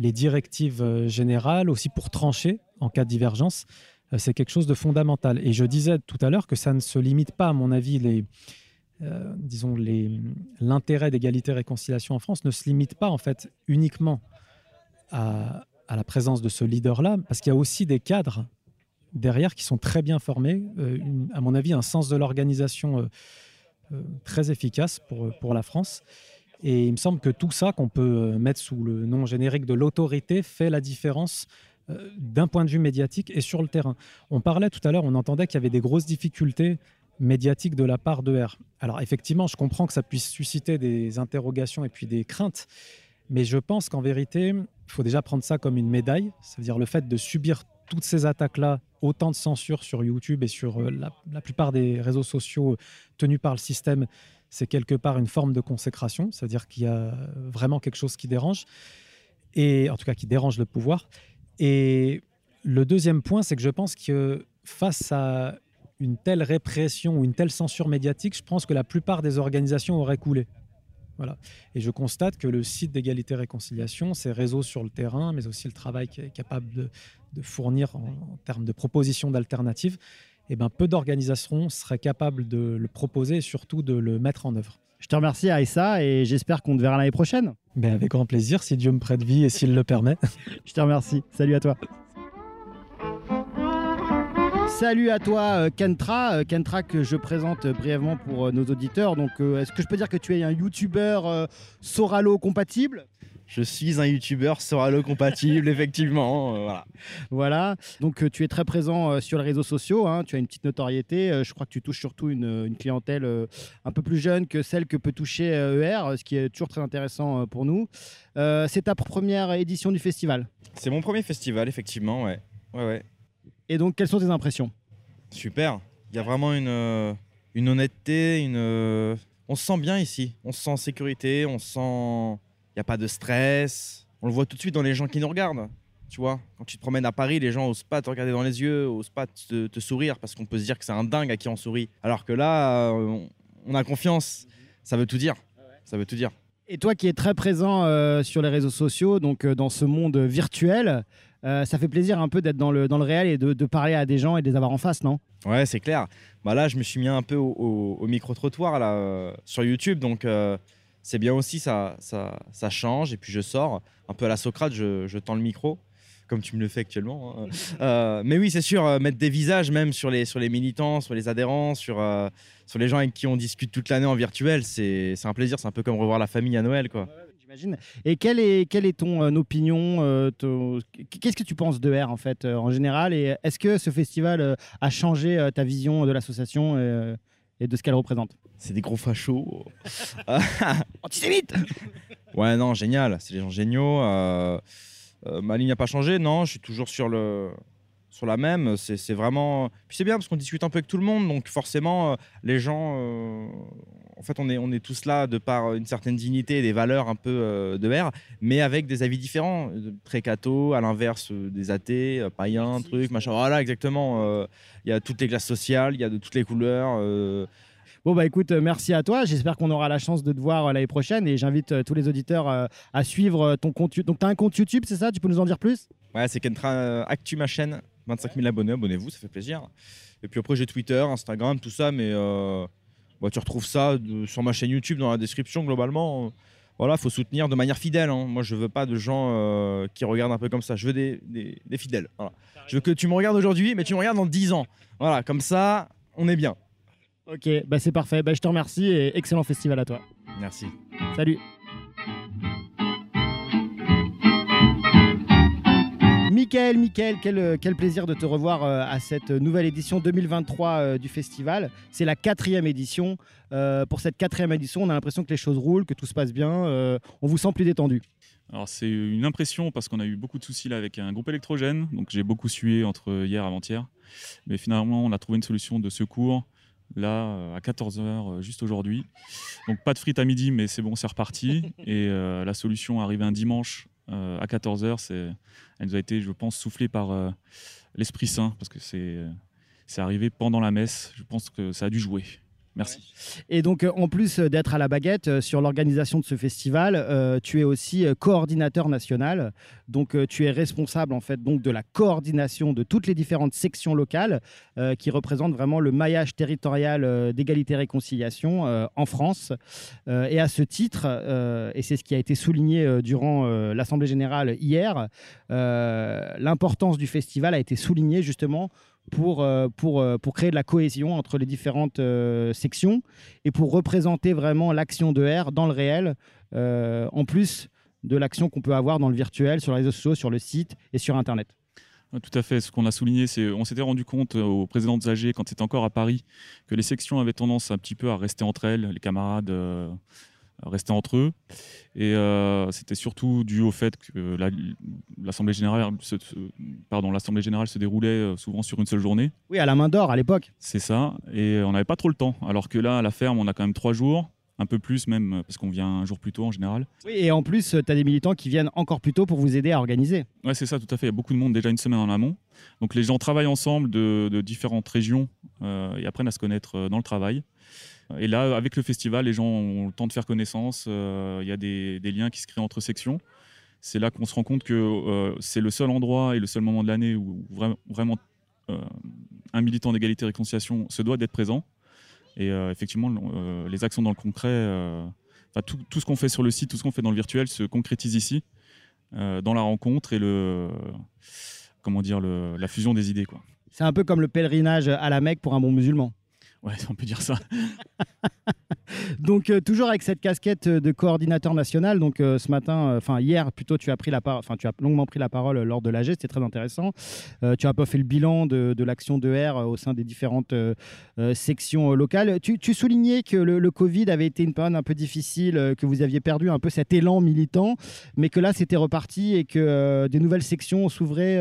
les directives euh, générales, aussi pour trancher en cas de divergence, euh, c'est quelque chose de fondamental. Et je disais tout à l'heure que ça ne se limite pas, à mon avis, les, euh, disons l'intérêt d'égalité et réconciliation en France ne se limite pas en fait uniquement à, la présence de ce leader-là, parce qu'il y a aussi des cadres derrière qui sont très bien formés, à mon avis un sens de l'organisation très efficace pour, pour la France. Et il me semble que tout ça, qu'on peut euh, mettre sous le nom générique de l'autorité, fait la différence euh, d'un point de vue médiatique et sur le terrain. On parlait tout à l'heure, on entendait qu'il y avait des grosses difficultés médiatiques de la part de R. Alors effectivement, je comprends que ça puisse susciter des interrogations et puis des craintes, mais je pense qu'en vérité, il faut déjà prendre ça comme une médaille, c'est-à-dire le fait de subir toutes ces attaques-là, autant de censure sur YouTube et sur euh, la, la plupart des réseaux sociaux tenus par le système, c'est quelque part une forme de consécration, c'est-à-dire qu'il y a vraiment quelque chose qui dérange, et en tout cas qui dérange le pouvoir. Et le deuxième point, c'est que je pense que face à une telle répression ou une telle censure médiatique, je pense que la plupart des organisations auraient coulé. Voilà. Et je constate que le site d'égalité et réconciliation, ses réseaux sur le terrain, mais aussi le travail qu'il est capable de, fournir en, en, termes de propositions d'alternatives, eh ben, peu d'organisations seraient capables de le proposer et surtout de le mettre en œuvre. Je te remercie Aïssa et j'espère qu'on te verra l'année prochaine. Ben avec grand plaisir si Dieu me prête vie et s'il le permet. <laughs> Je te remercie. Salut à toi. Salut à toi euh, Kentra, euh, Kentra que je présente brièvement pour euh, nos auditeurs. Donc est-ce que je peux dire que tu es un YouTuber Soralo compatible je suis un youtubeur Soralo compatible, <laughs> effectivement. Euh, voilà. voilà. Donc, euh, tu es très présent euh, sur les réseaux sociaux. Hein. tu as une petite notoriété. je crois que tu touches surtout une, clientèle un peu plus jeune que celle que peut toucher ER, ce qui est toujours très intéressant pour nous. c'est ta première édition du festival? C'est mon premier festival, effectivement. Ouais. Ouais, ouais. Et donc, quelles sont tes impressions? Super. Il y a vraiment une, une honnêteté, une. On se sent bien ici. On se sent en sécurité. On se sent il n'y a pas de stress. On le voit tout de suite dans les gens qui nous regardent. Tu vois, quand tu te promènes à Paris, les gens n'osent pas te regarder dans les yeux, n'osent pas te, sourire parce qu'on peut se dire que c'est un dingue à qui on sourit. Alors que là, euh, on a confiance. Ça veut tout dire. Ça veut tout dire. Et toi qui es très présent euh, sur les réseaux sociaux, donc euh, dans ce monde virtuel, ça fait plaisir un peu d'être dans le, dans le réel et de, parler à des gens et de les avoir en face, non? Ouais, c'est clair. Bah là, je me suis mis un peu au, micro-trottoir là, sur YouTube, donc c'est bien aussi, ça, ça, ça, change. Et puis je sors, un peu à la Socrate, je, je tends le micro, comme tu me le fais actuellement. Hein. <laughs> Euh, mais oui, c'est sûr, euh, mettre des visages même sur les, sur les militants, sur les adhérents, sur, euh, sur les gens avec qui on discute toute l'année en virtuel, c'est un plaisir. C'est un peu comme revoir la famille à Noël. quoi. J'imagine. Et quelle est, quelle est ton opinion Qu'est-ce que tu penses de R en fait en général? Et est-ce que ce festival a changé ta vision de l'association et de ce qu'elle représente? C'est des gros fachos. <laughs> Antisémite <laughs> Ouais, non, génial. C'est des gens géniaux. Euh, euh, ma ligne n'a pas changé, non. Je suis toujours sur, le, sur la même. C'est vraiment. Puis c'est bien parce qu'on discute un peu avec tout le monde. Donc forcément, euh, les gens. En fait, on est, on est tous là de par une certaine dignité et des valeurs un peu de R, mais avec des avis différents. Très catho, à l'inverse des athées, païens, trucs, machin. Voilà, exactement. Il y a toutes les classes sociales, il y a de toutes les couleurs. Bon, bah écoute, euh, merci à toi. J'espère qu'on aura la chance de te voir euh, l'année prochaine et j'invite euh, tous les auditeurs à suivre ton compte. Donc, tu as un compte YouTube, c'est ça? Tu peux nous en dire plus? Ouais, c'est Kentra Actu, ma chaîne. 25 000 abonnés, abonnez-vous, ça fait plaisir. Et puis après, j'ai Twitter, Instagram, tout ça, mais bah, tu retrouves ça sur ma chaîne YouTube dans la description globalement. Voilà, faut soutenir de manière fidèle. Hein. Moi, je veux pas de gens qui regardent un peu comme ça. Je veux des, des, fidèles. Je veux que tu me regardes aujourd'hui, mais tu me regardes dans 10 ans. Voilà, comme ça, on est bien. Ok, bah c'est parfait. Bah, je te remercie et excellent festival à toi. Merci. Salut. Michael, Michael, quel, quel plaisir de te revoir euh, à cette nouvelle édition 2023 euh, du festival. C'est la quatrième édition. Euh, pour cette quatrième édition, on a l'impression que les choses roulent, que tout se passe bien. Euh, on vous sent plus détendu. Alors c'est une impression parce qu'on a eu beaucoup de soucis là avec un groupe électrogène, donc j'ai beaucoup sué entre hier et avant-hier. Mais finalement, on a trouvé une solution de secours là euh, à 14h juste aujourd'hui. Donc pas de frites à midi, mais c'est bon, c'est reparti. <laughs> Et euh, la solution arrivée un dimanche euh, à 14h, c'est, elle nous a été, je pense, soufflée par euh, l'Esprit Saint parce que c'est, c'est arrivé pendant la messe. Je pense que ça a dû jouer. Merci. Et donc, euh, en plus euh, d'être à la baguette euh, sur l'organisation de ce festival, tu es aussi coordinateur national. Donc, tu es responsable en fait donc de la coordination de toutes les différentes sections locales qui représentent vraiment le maillage territorial d'égalité et réconciliation euh, en France. Et à ce titre, et c'est ce qui a été souligné durant l'Assemblée générale hier, l'importance du festival a été soulignée justement pour, euh, pour, euh, pour créer de la cohésion entre les différentes euh, sections et pour représenter vraiment l'action de R dans le réel, en plus de l'action qu'on peut avoir dans le virtuel, sur les réseaux sociaux, sur le site et sur Internet. Tout à fait. Ce qu'on a souligné, c'est on s'était rendu compte au président de AG quand c'était encore à Paris que les sections avaient tendance un petit peu à rester entre elles, les camarades restaient entre eux. Et euh, c'était surtout dû au fait que la- l'Assemblée générale, se, pardon, l'Assemblée générale se déroulait euh, souvent sur une seule journée. Oui, à la main d'or à l'époque. C'est ça. Et on n'avait pas trop le temps. Alors que là, à la ferme, on a quand même trois jours, un peu plus même, parce qu'on vient un jour plus tôt en général. Oui, et en plus, tu as des militants qui viennent encore plus tôt pour vous aider à organiser. Ouais, c'est ça, tout à fait. Il y a beaucoup de monde déjà une semaine en amont. Donc les gens travaillent ensemble de, de différentes régions euh, et apprennent à se connaître euh, dans le travail. Et là, avec le festival, les gens ont le temps de faire connaissance. euh, Il y a des, des liens qui se créent entre sections. C'est là qu'on se rend compte que euh, c'est le seul endroit et le seul moment de l'année où vra- vraiment euh, un militant d'égalité et réconciliation se doit d'être présent. Et euh, effectivement, euh, les actions dans le concret, euh, tout, ce qu'on fait sur le site, tout ce qu'on fait dans le virtuel se concrétise ici, dans la rencontre et le, comment dire, la fusion des idées. C'est un peu comme le pèlerinage à la Mecque pour un bon musulman. Ouais, on peut dire ça. <laughs> Donc euh, toujours avec cette casquette euh, de coordinateur national. Donc euh, ce matin, enfin hier plutôt, tu as pris la enfin tu as longuement pris la parole lors de l'AG, c'était très intéressant. Tu as peu fait le bilan de, l'action de R au sein des différentes sections locales. Tu, tu soulignais que le, le Covid avait été une période un peu difficile, que vous aviez perdu un peu cet élan militant, mais que là c'était reparti et que des nouvelles sections s'ouvraient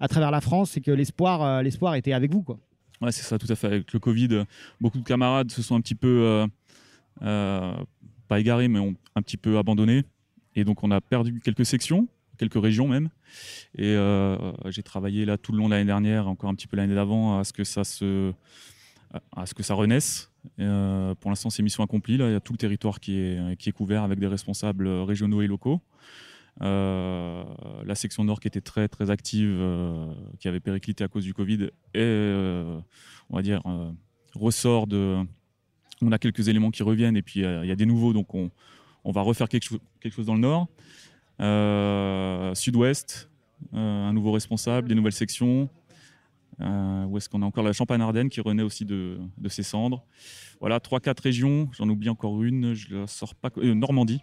à travers la France et que l'espoir, l'espoir était avec vous quoi. C'est ça, tout à fait. Avec le Covid, euh, beaucoup de camarades se sont un petit peu, euh, euh, pas égarés, mais ont un petit peu abandonné. Et donc, on a perdu quelques sections, quelques régions même. Et j'ai travaillé là tout le long de l'année dernière, encore un petit peu l'année d'avant, à ce que ça se, à ce que ça renaisse. Pour l'instant, c'est mission accomplie. Là, il y a tout le territoire qui est, qui est couvert avec des responsables régionaux et locaux. Euh, la section nord qui était très très active, euh, qui avait périclité à cause du Covid, euh, on va dire ressort de. On a quelques éléments qui reviennent et puis il y a des nouveaux, donc on, on va refaire quelque, chose quelque chose dans le nord. Sud-ouest, un nouveau responsable, des nouvelles sections. Euh, où est-ce qu'on a encore la Champagne-Ardenne qui renaît aussi de, de ses cendres. Voilà, 3-4 régions, j'en oublie encore une, je la sors pas. euh, Normandie.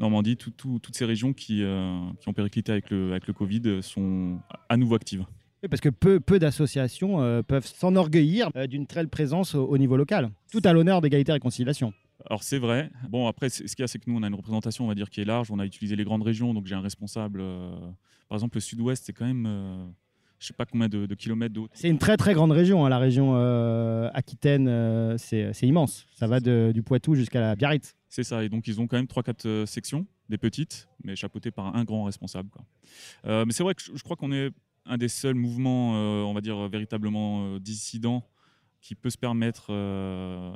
Normandie, tout- tout- toutes ces régions qui, euh, qui ont périclité avec le, avec le Covid sont à nouveau actives. Oui, parce que peu, peu d'associations euh, peuvent s'enorgueillir d'une telle présence au, au niveau local. Tout à l'honneur d'égalité et réconciliation. Alors c'est vrai. Bon après, ce qu'il y a, c'est que nous, on a une représentation, on va dire, qui est large. On a utilisé les grandes régions, donc j'ai un responsable. euh, par exemple, le Sud-Ouest, c'est quand même, euh, je sais pas combien de, de kilomètres de haut. C'est une très très grande région, hein, la région euh, Aquitaine, euh, c'est c'est immense. Ça va de- du Poitou jusqu'à la Biarritz. C'est ça. Et donc ils ont quand même 3-4 euh, sections, des petites, mais chapeautées par un grand responsable. quoi. Euh, mais c'est vrai que je, je crois qu'on est un des seuls mouvements, euh, on va dire, véritablement euh, dissidents qui peut se permettre euh,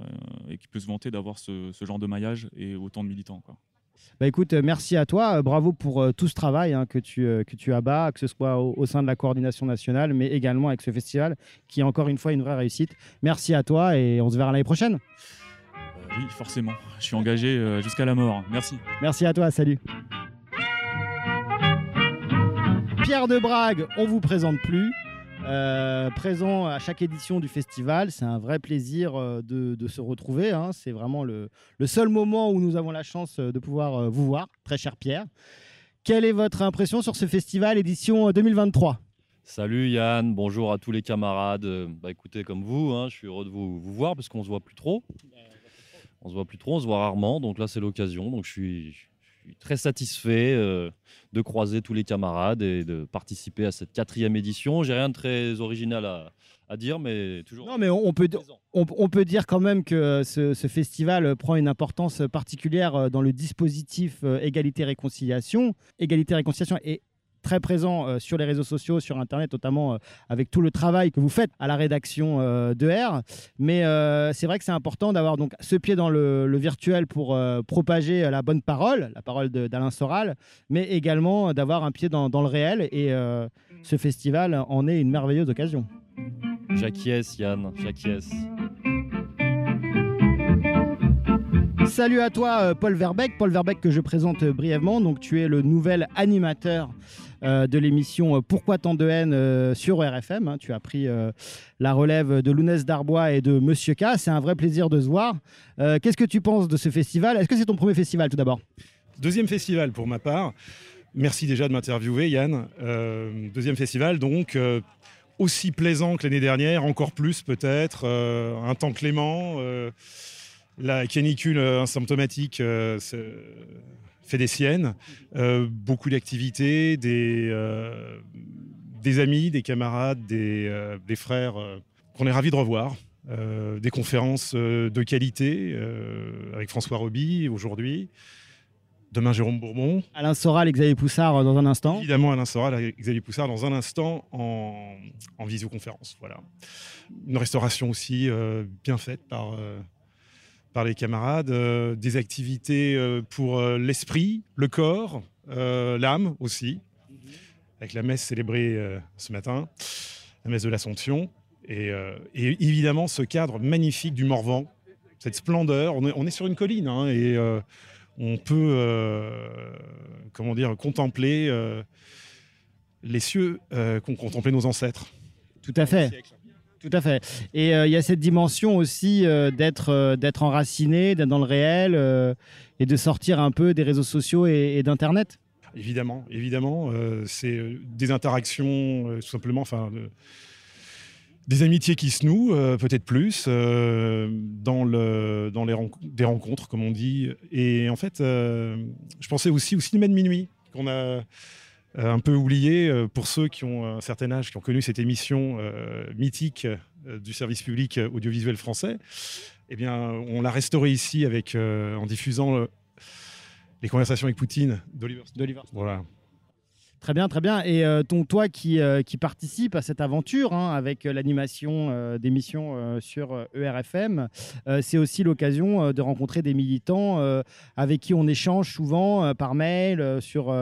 et qui peut se vanter d'avoir ce, ce genre de maillage et autant de militants. Quoi. Bah écoute, euh, merci à toi, euh, bravo pour euh, tout ce travail hein, que, tu, que tu abats, que ce soit au, au sein de la coordination nationale, mais également avec ce festival qui est encore une fois une vraie réussite. Merci à toi et on se verra l'année prochaine. Oui, forcément. Je suis engagé jusqu'à la mort. Merci. Merci à toi, salut. Pierre de Brague, on vous présente plus. Euh, présent à chaque édition du festival, c'est un vrai plaisir euh, de, se retrouver. hein. C'est vraiment le, seul moment où nous avons la chance euh, de pouvoir vous voir, très cher Pierre. Quelle est votre impression sur ce festival édition 2023 Salut Yann, bonjour à tous les camarades. Bah écoutez, comme vous, hein, je suis heureux de vous, vous voir parce qu'on se voit plus trop. On se voit plus trop, on se voit rarement, donc là c'est l'occasion. Donc je suis, suis très satisfait euh, de croiser tous les camarades et de participer à cette quatrième édition. J'ai rien de très original à, à dire, mais toujours. Non, mais on peut, on, on peut dire quand même que ce, ce festival prend une importance particulière euh, dans le dispositif euh, égalité-réconciliation. Égalité-réconciliation est très présent euh, sur les réseaux sociaux, sur Internet, notamment euh, avec tout le travail que vous faites à la rédaction euh, de R. Mais c'est vrai que c'est important d'avoir donc ce pied dans le, le virtuel pour propager la bonne parole, la parole d'Alain Soral, mais également d'avoir un pied dans, dans le réel. Et ce festival en est une merveilleuse occasion. J'acquiesce Yann, j'acquiesce. Salut à toi, Paul Verbeck. Paul Verbeck que je présente brièvement. Donc, tu es le nouvel animateur euh, de l'émission euh, Pourquoi tant de haine euh, sur RFM. hein. Tu as pris la relève de Lounès Darbois et de Monsieur K. C'est un vrai plaisir de se voir. Qu'est-ce que tu penses de ce festival? Est-ce que c'est ton premier festival tout d'abord? Deuxième festival pour ma part. Merci déjà de m'interviewer, Yann. Deuxième festival, donc aussi plaisant que l'année dernière, encore plus peut-être. un temps clément. la canicule asymptomatique fait des siennes. Euh, beaucoup d'activités, des, euh, des amis, des camarades, des, euh, des frères qu'on est ravis de revoir. Euh, des conférences euh, de qualité euh, avec François Roby aujourd'hui. Demain, Jérôme Bourbon. Alain Soral et Xavier Poussard dans un instant. Évidemment, Alain Soral avec Xavier Poussard dans un instant en, en visioconférence. Voilà. Une restauration aussi bien faite par, par les camarades. euh, des activités euh, pour euh, l'esprit, le corps, euh, l'âme aussi. Avec la messe célébrée euh, ce matin, la messe de l'Assomption. Et, euh, et évidemment, ce cadre magnifique du Morvan, cette splendeur. On est, on est sur une colline hein, et euh, on peut, euh, comment dire, contempler euh, les cieux euh, qu'ont contemplé nos ancêtres. Tout à fait. Tout à fait. Et euh, il y a cette dimension aussi euh, d'être euh, d'être enraciné, d'être dans le réel et de sortir un peu des réseaux sociaux et, et d'Internet. Évidemment, évidemment, c'est des interactions, tout simplement, enfin, de- des amitiés qui se nouent, peut-être plus, dans, le, dans les des rencontres, comme on dit. Et en fait, je pensais aussi au cinéma de minuit, qu'on a un peu oublié euh, pour ceux qui ont un certain âge, qui ont connu cette émission euh, mythique euh, du service public euh, audiovisuel français. Eh bien, on l'a restauré ici avec, euh, en diffusant euh, les conversations avec Poutine d'Oliver Stone. Voilà. Très bien, très bien. Et euh, ton, toi qui, euh, qui participe à cette aventure hein, avec euh, l'animation euh, d'émissions euh, sur ERFM, euh, c'est aussi l'occasion de rencontrer des militants avec qui on échange souvent par mail, sur,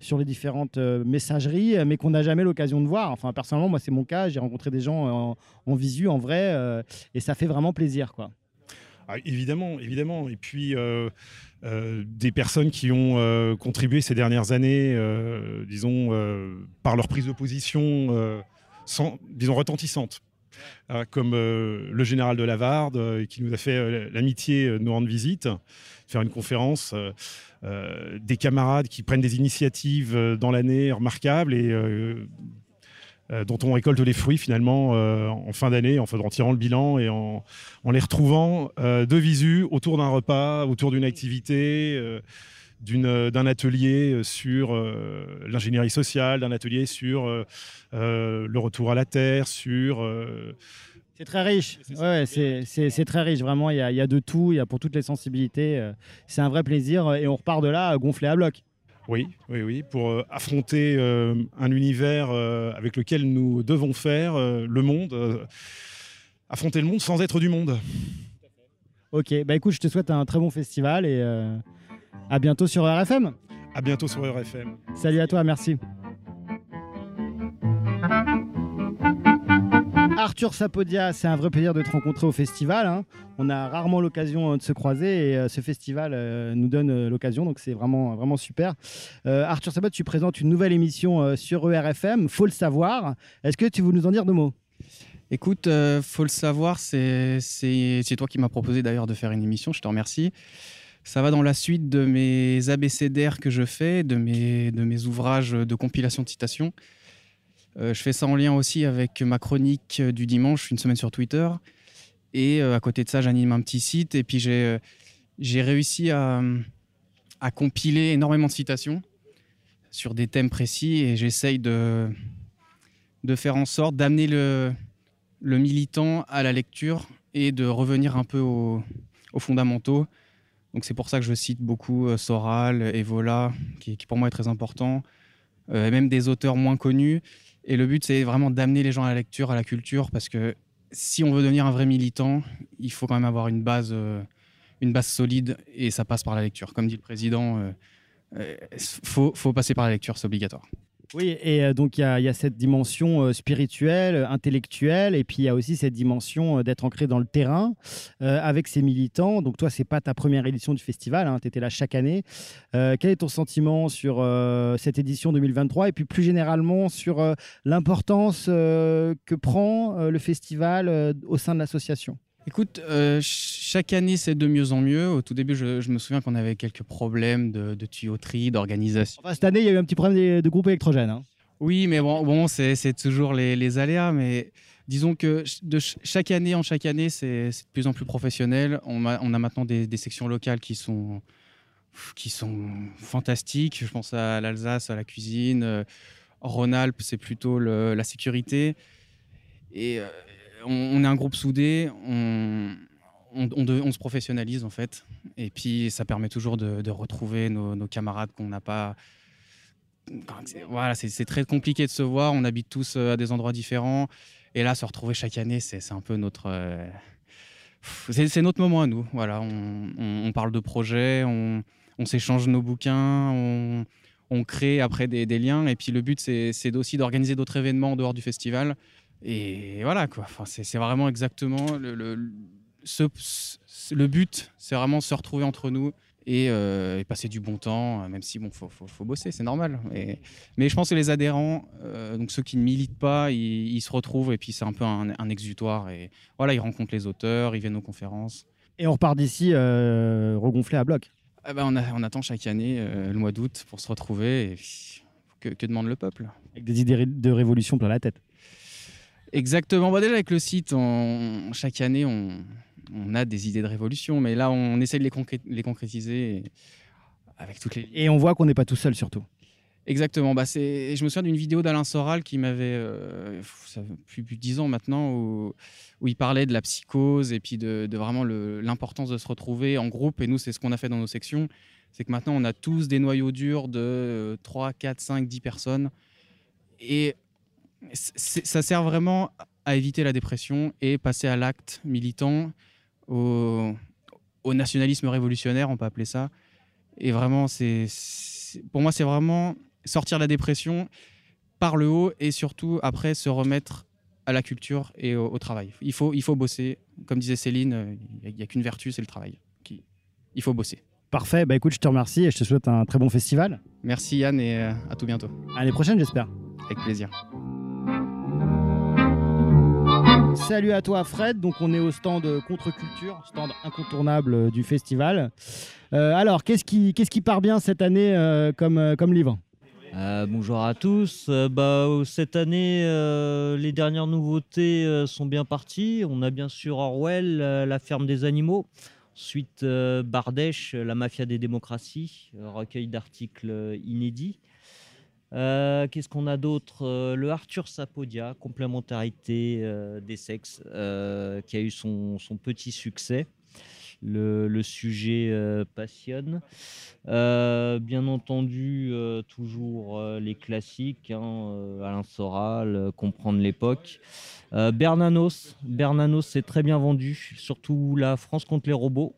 sur les différentes messageries, mais qu'on n'a jamais l'occasion de voir. Enfin, personnellement, moi, c'est mon cas. J'ai rencontré des gens en, en visu, en vrai, et ça fait vraiment plaisir. quoi. Ah, évidemment, évidemment. Et puis, euh, euh, des personnes qui ont euh, contribué ces dernières années, disons, par leur prise de position, sans, disons, retentissante. Ah, comme le général de Lavarde, qui nous a fait l'amitié de nous rendre visite, faire une conférence, des camarades qui prennent des initiatives dans l'année remarquables et dont on récolte les fruits finalement euh, en fin d'année, en, en tirant le bilan et en, en les retrouvant euh, de visu autour d'un repas, autour d'une activité, euh, euh, d'un atelier euh, sur euh, l'ingénierie sociale, d'un atelier sur euh, euh, le retour à la terre, sur euh, C'est très riche. Ouais, c'est très riche. Vraiment, il y, a- il y a de tout. Il y a pour toutes les sensibilités. euh, C'est un vrai plaisir. euh, Et on repart de là euh, gonflé à bloc. Oui, oui, oui, pour euh, affronter euh, un univers euh, avec lequel nous devons faire le monde, affronter le monde sans être du monde. Ok, bah écoute, je te souhaite un très bon festival et à bientôt sur RFM. À bientôt sur RFM. Salut à toi, merci. Arthur Sapodia, c'est un vrai plaisir de te rencontrer au festival. hein. On a rarement l'occasion euh, de se croiser et euh, ce festival euh, nous donne l'occasion, donc c'est vraiment, vraiment super. Arthur Sapodia, tu présentes une nouvelle émission sur ERFM, Faut le savoir. Est-ce que tu veux nous en dire deux mots? Écoute, faut le savoir, c'est toi qui m'as proposé d'ailleurs de faire une émission, je te remercie. ça va dans la suite de mes abécédaires que je fais, de mes, de mes ouvrages de compilation de citations. Euh, je fais ça en lien aussi avec ma chronique du dimanche, une semaine sur Twitter. Et euh, à côté de ça, j'anime un petit site. Et puis j'ai euh, réussi à, compiler énormément de citations sur des thèmes précis. Et j'essaye de, faire en sorte d'amener le, militant à la lecture et de revenir un peu aux, aux fondamentaux. Donc c'est pour ça que je cite beaucoup euh, Soral, Evola, qui, pour moi est très important, euh, et même des auteurs moins connus. Et le but, c'est vraiment d'amener les gens à la lecture, à la culture, parce que si on veut devenir un vrai militant, il faut quand même avoir une base, euh, une base solide, et ça passe par la lecture. Comme dit le président, il faut, faut passer par la lecture, c'est obligatoire. Oui, et euh, donc il y, a- cette dimension euh, spirituelle, euh, intellectuelle, et puis il y a aussi cette dimension d'être ancré dans le terrain avec ses militants. Donc toi, c'est pas ta première édition du festival, tu étais là chaque année. Quel est ton sentiment sur cette édition 2023 et puis plus généralement sur l'importance que prend le festival au sein de l'association? Écoute, euh, ch- chaque année, c'est de mieux en mieux. Au tout début, je, je me souviens qu'on avait quelques problèmes de, de tuyauterie, d'organisation. Enfin, Cette année, il y a eu un petit problème de, de groupe électrogène. hein. Oui, mais bon, bon c'est toujours les, les aléas. Mais disons que de ch- chaque année en chaque année, c'est de plus en plus professionnel. On a, on a maintenant des, des sections locales qui sont, qui sont fantastiques. Je pense à l'Alsace, à la cuisine. Euh, Rhône-Alpes, c'est plutôt le- la sécurité. Et euh, on, est un groupe soudé. On, se professionnalise en fait. Et puis ça permet toujours de, retrouver nos, camarades qu'on n'a pas. Voilà, c'est très compliqué de se voir. On habite tous euh, à des endroits différents. Et là, se retrouver chaque année, c'est un peu notre. euh, C'est notre moment à nous. Voilà, on, parle de projets, on, s'échange nos bouquins, on, crée après des, des liens. Et puis le but, c'est aussi d'organiser d'autres événements en dehors du festival. Et voilà, quoi. Enfin, c'est vraiment exactement le, le, ce- le but, c'est vraiment se retrouver entre nous et, euh, et passer du bon temps, euh, même si bon, faut, faut, faut bosser, c'est normal. Et- mais je pense que les adhérents, euh, donc ceux qui ne militent pas, ils, ils se retrouvent et puis c'est un peu un, un exutoire. Et voilà, ils rencontrent les auteurs, ils viennent aux conférences. Et on repart d'ici euh, regonflé à bloc. Ah ben, on, a- on attend chaque année le mois d'août pour se retrouver. Et puis, que, que demande le peuple? Avec des idées de révolution plein la tête. Exactement. Bah, déjà, avec le site, on- chaque année, on, on a des idées de révolution, mais là, on essaie de les, concré- les concrétiser et- avec toutes les. Et on voit qu'on n'est pas tout seul surtout. Exactement. Bah, c'est... Je me souviens d'une vidéo d'Alain Soral qui m'avait. euh, ça fait plus, de 10 ans maintenant, où, où il parlait de la psychose et puis de, de vraiment le- l'importance de se retrouver en groupe. Et nous, c'est ce qu'on a fait dans nos sections. C'est que maintenant, on a tous des noyaux durs de euh, 3, 4, 5, 10 personnes. Et ça sert vraiment à éviter la dépression et passer à l'acte militant, au, au nationalisme révolutionnaire, on peut appeler ça. Et vraiment, c'est, pour moi, c'est vraiment sortir de la dépression par le haut et surtout après se remettre à la culture et au, au travail. Il faut, il faut bosser. Comme disait Céline, il n'y a, qu'une vertu, c'est le travail. Qui- Il faut bosser. Parfait, bah écoute, je te remercie et je te souhaite un très bon festival. Merci Yann et euh, à tout bientôt. À l'année prochaine, j'espère. Avec plaisir. Salut à toi Fred, donc on est au stand Contre-Culture, stand incontournable euh, du festival. Euh, alors, qu'est-ce qui, qu'est-ce qui part bien cette année euh, comme, euh, comme livre? Euh, bonjour à tous. Euh, bah, euh, cette année, euh, les dernières nouveautés euh, sont bien parties. On a bien sûr Orwell, euh, La ferme des animaux. Ensuite, euh, Bardèche, La mafia des démocraties, euh, recueil d'articles euh, inédits. Euh, Qu'est-ce qu'on a d'autre Euh, Le Arthur Sapodia, complémentarité euh, des sexes, qui a eu son, son petit succès. Le, sujet passionne. Bien entendu, toujours les classiques, hein, Alain Soral, Comprendre l'époque. Bernanos, Bernanos c'est très bien vendu, surtout la France contre les robots.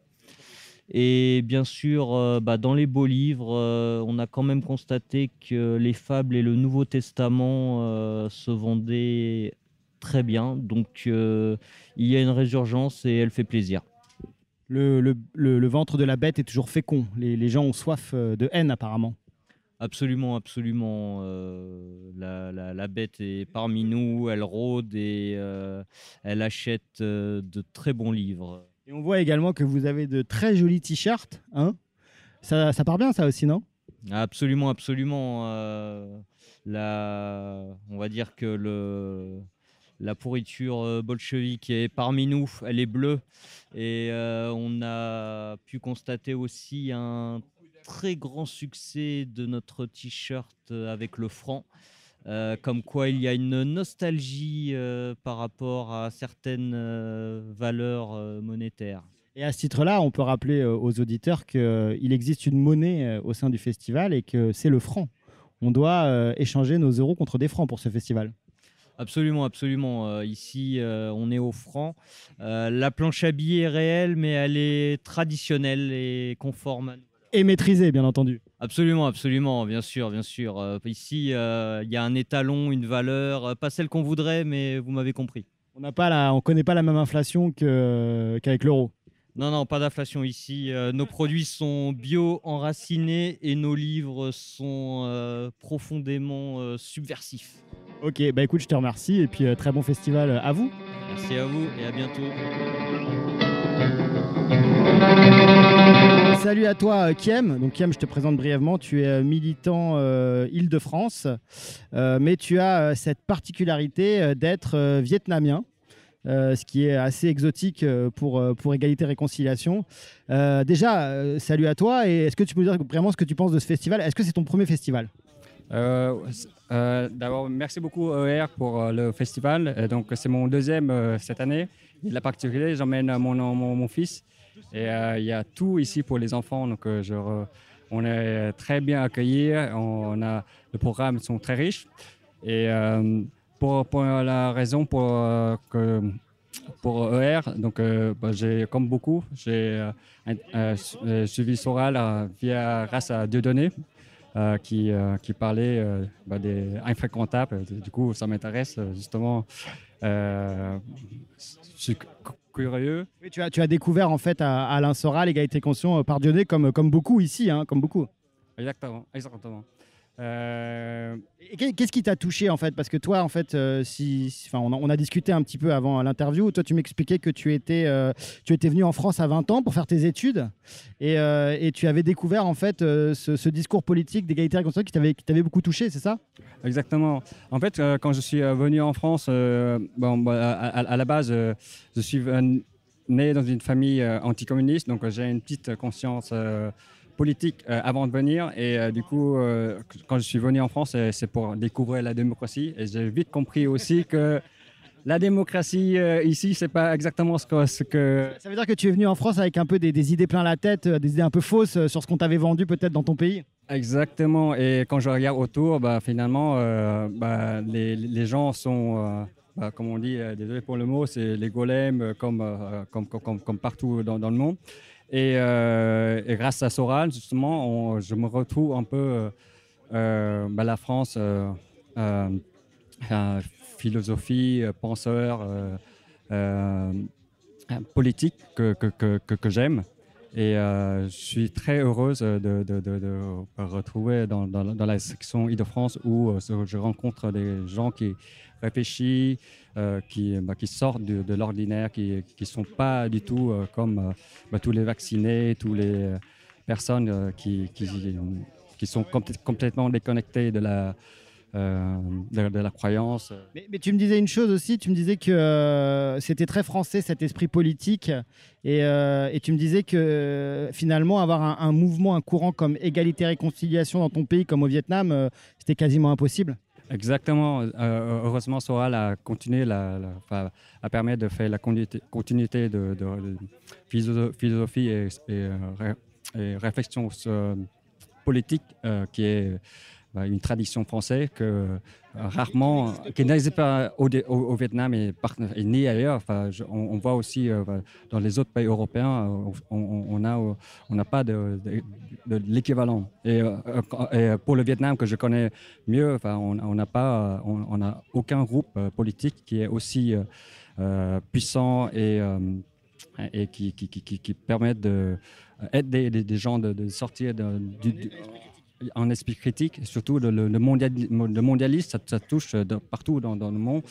Et bien sûr, euh, bah, dans les beaux livres, euh, on a quand même constaté que les fables et le Nouveau Testament euh, se vendaient très bien. Donc il y a une résurgence et elle fait plaisir. le, le- le- le ventre de la bête est toujours fécond. Les, les gens ont soif de haine apparemment. Absolument, absolument. euh, la, la- la bête est parmi nous, elle rôde et euh, elle achète euh, de très bons livres. Et on voit également que vous avez de très jolis t-shirts. Hein ça, ça part bien, ça aussi, non? Absolument, absolument. euh, la, on va dire que le, la pourriture euh, bolchevique est parmi nous, elle est bleue. Et euh, on a pu constater aussi un très grand succès de notre t-shirt avec le franc. Euh, comme quoi il y a une nostalgie euh, par rapport à certaines euh, valeurs monétaires. Et à ce titre-là, on peut rappeler aux auditeurs qu'il existe une monnaie au sein du festival et que c'est le franc. On doit échanger nos euros contre des francs pour ce festival. Absolument, absolument. Ici, on est au franc. La planche à billets est réelle, mais elle est traditionnelle et conforme à nous. Et maîtrisé, bien entendu. Absolument, absolument, bien sûr, bien sûr. Euh, ici, euh, il y a un étalon, une valeur, euh, pas celle qu'on voudrait, mais vous m'avez compris. On n'a pas la, on connaît pas la même inflation que- qu'avec l'euro. Non, non, pas d'inflation ici. Euh, nos produits sont bio, enracinés et nos livres sont profondément subversifs. Ok, bah écoute, je te remercie et puis très bon festival à vous. Merci à vous et à bientôt. Salut à toi, euh, Kiem. Donc, Kiem, je te présente brièvement. Tu es euh, militant euh, Île-de-France, mais tu as cette particularité d'être vietnamien. ce qui est assez exotique pour, pour Égalité Réconciliation. Déjà, salut à toi et est-ce que tu peux nous dire vraiment ce que tu penses de ce festival? Est-ce que c'est ton premier festival? D'abord, merci beaucoup ER pour le festival. Donc, c'est mon deuxième cette année. Et la particularité, j'emmène mon, mon fils. Et euh, il y a tout ici pour les enfants. Donc, euh, on est très bien accueillis. On a, les programmes sont très riches. Et euh, pour, la raison pour, que, pour ER, donc, bah, j'ai, comme beaucoup, j'ai suivi Soral via, grâce à Dieudonné euh, qui, euh, qui parlait euh, bah, des infréquentables. Du coup, ça m'intéresse justement. Euh, curieux. Oui, tu, as, tu as découvert en fait à, à Alain Soral, Égalité Réconciliation, euh, par Dieudonné, comme, comme beaucoup ici, hein, comme beaucoup. Exactement, exactement. Euh, Qu'est-ce qui t'a touché en fait? Parce que toi, en fait, euh, si, enfin, on, a, discuté un petit peu avant l'interview. Toi, tu m'expliquais que tu étais, euh, tu étais venu en France à 20 ans pour faire tes études et, tu avais découvert en fait ce, discours politique d'égalité réconciliation qui t'avait, beaucoup touché, c'est ça? Exactement. En fait, quand je suis venu en France, bon, bah, à, à- la base, je suis né dans une famille anticommuniste, donc j'ai une petite conscience politique euh, avant de venir. Et euh, du coup, euh, quand je suis venu en France, c'est pour découvrir la démocratie. Et j'ai vite compris aussi que la démocratie ici, c'est pas exactement ce que, ce que Ça veut dire que tu es venu en France avec un peu des, des idées plein la tête, des idées un peu fausses sur ce qu'on t'avait vendu peut-être dans ton pays? Exactement. Et quand je regarde autour, bah, finalement, bah, les, les gens sont, bah, comme on dit, désolé pour le mot, c'est les golems comme, comme, comme, comme- comme partout dans, dans le monde. Et, euh, et grâce à Soral, justement, je me retrouve un peu euh, euh, bah, la France, philosophie, penseur, politique que, que, que, que- j'aime. Et je suis très heureuse de, me retrouver dans, dans, la section Île-de-France où je rencontre des gens qui réfléchissent, euh, qui, bah, qui sortent de, l'ordinaire, qui ne sont pas du tout euh, comme euh, bah, tous les vaccinés, tous les personnes qui, sont complè- complètement déconnectées de la, croyance. Mais, tu me disais une chose aussi, tu me disais que c'était très français cet esprit politique, et, tu me disais que finalement avoir un, mouvement, un courant comme égalité-réconciliation dans ton pays comme au Vietnam, c'était quasiment impossible. Exactement. Euh, heureusement, Soral a continué, a permis de faire la continuité, de, de- de philosoph- philosophie et, et, euh, et réflexion euh, politique euh, qui est une tradition française que euh, rarement, qui n'existe pas au, Vietnam et, et ni ailleurs. Enfin, on, on voit aussi euh, dans les autres pays européens, euh, on- on on n'a on n'a pas de, l'équivalent. Et, euh, pour le Vietnam que je connais mieux, enfin, on on n'a pas, on on n'a aucun groupe euh, politique qui est aussi euh, euh, puissant et euh, qui, qui, permettent de des, des gens de, sortir du- en esprit critique, surtout le, le, ça, ça touche de partout dans, dans le monde.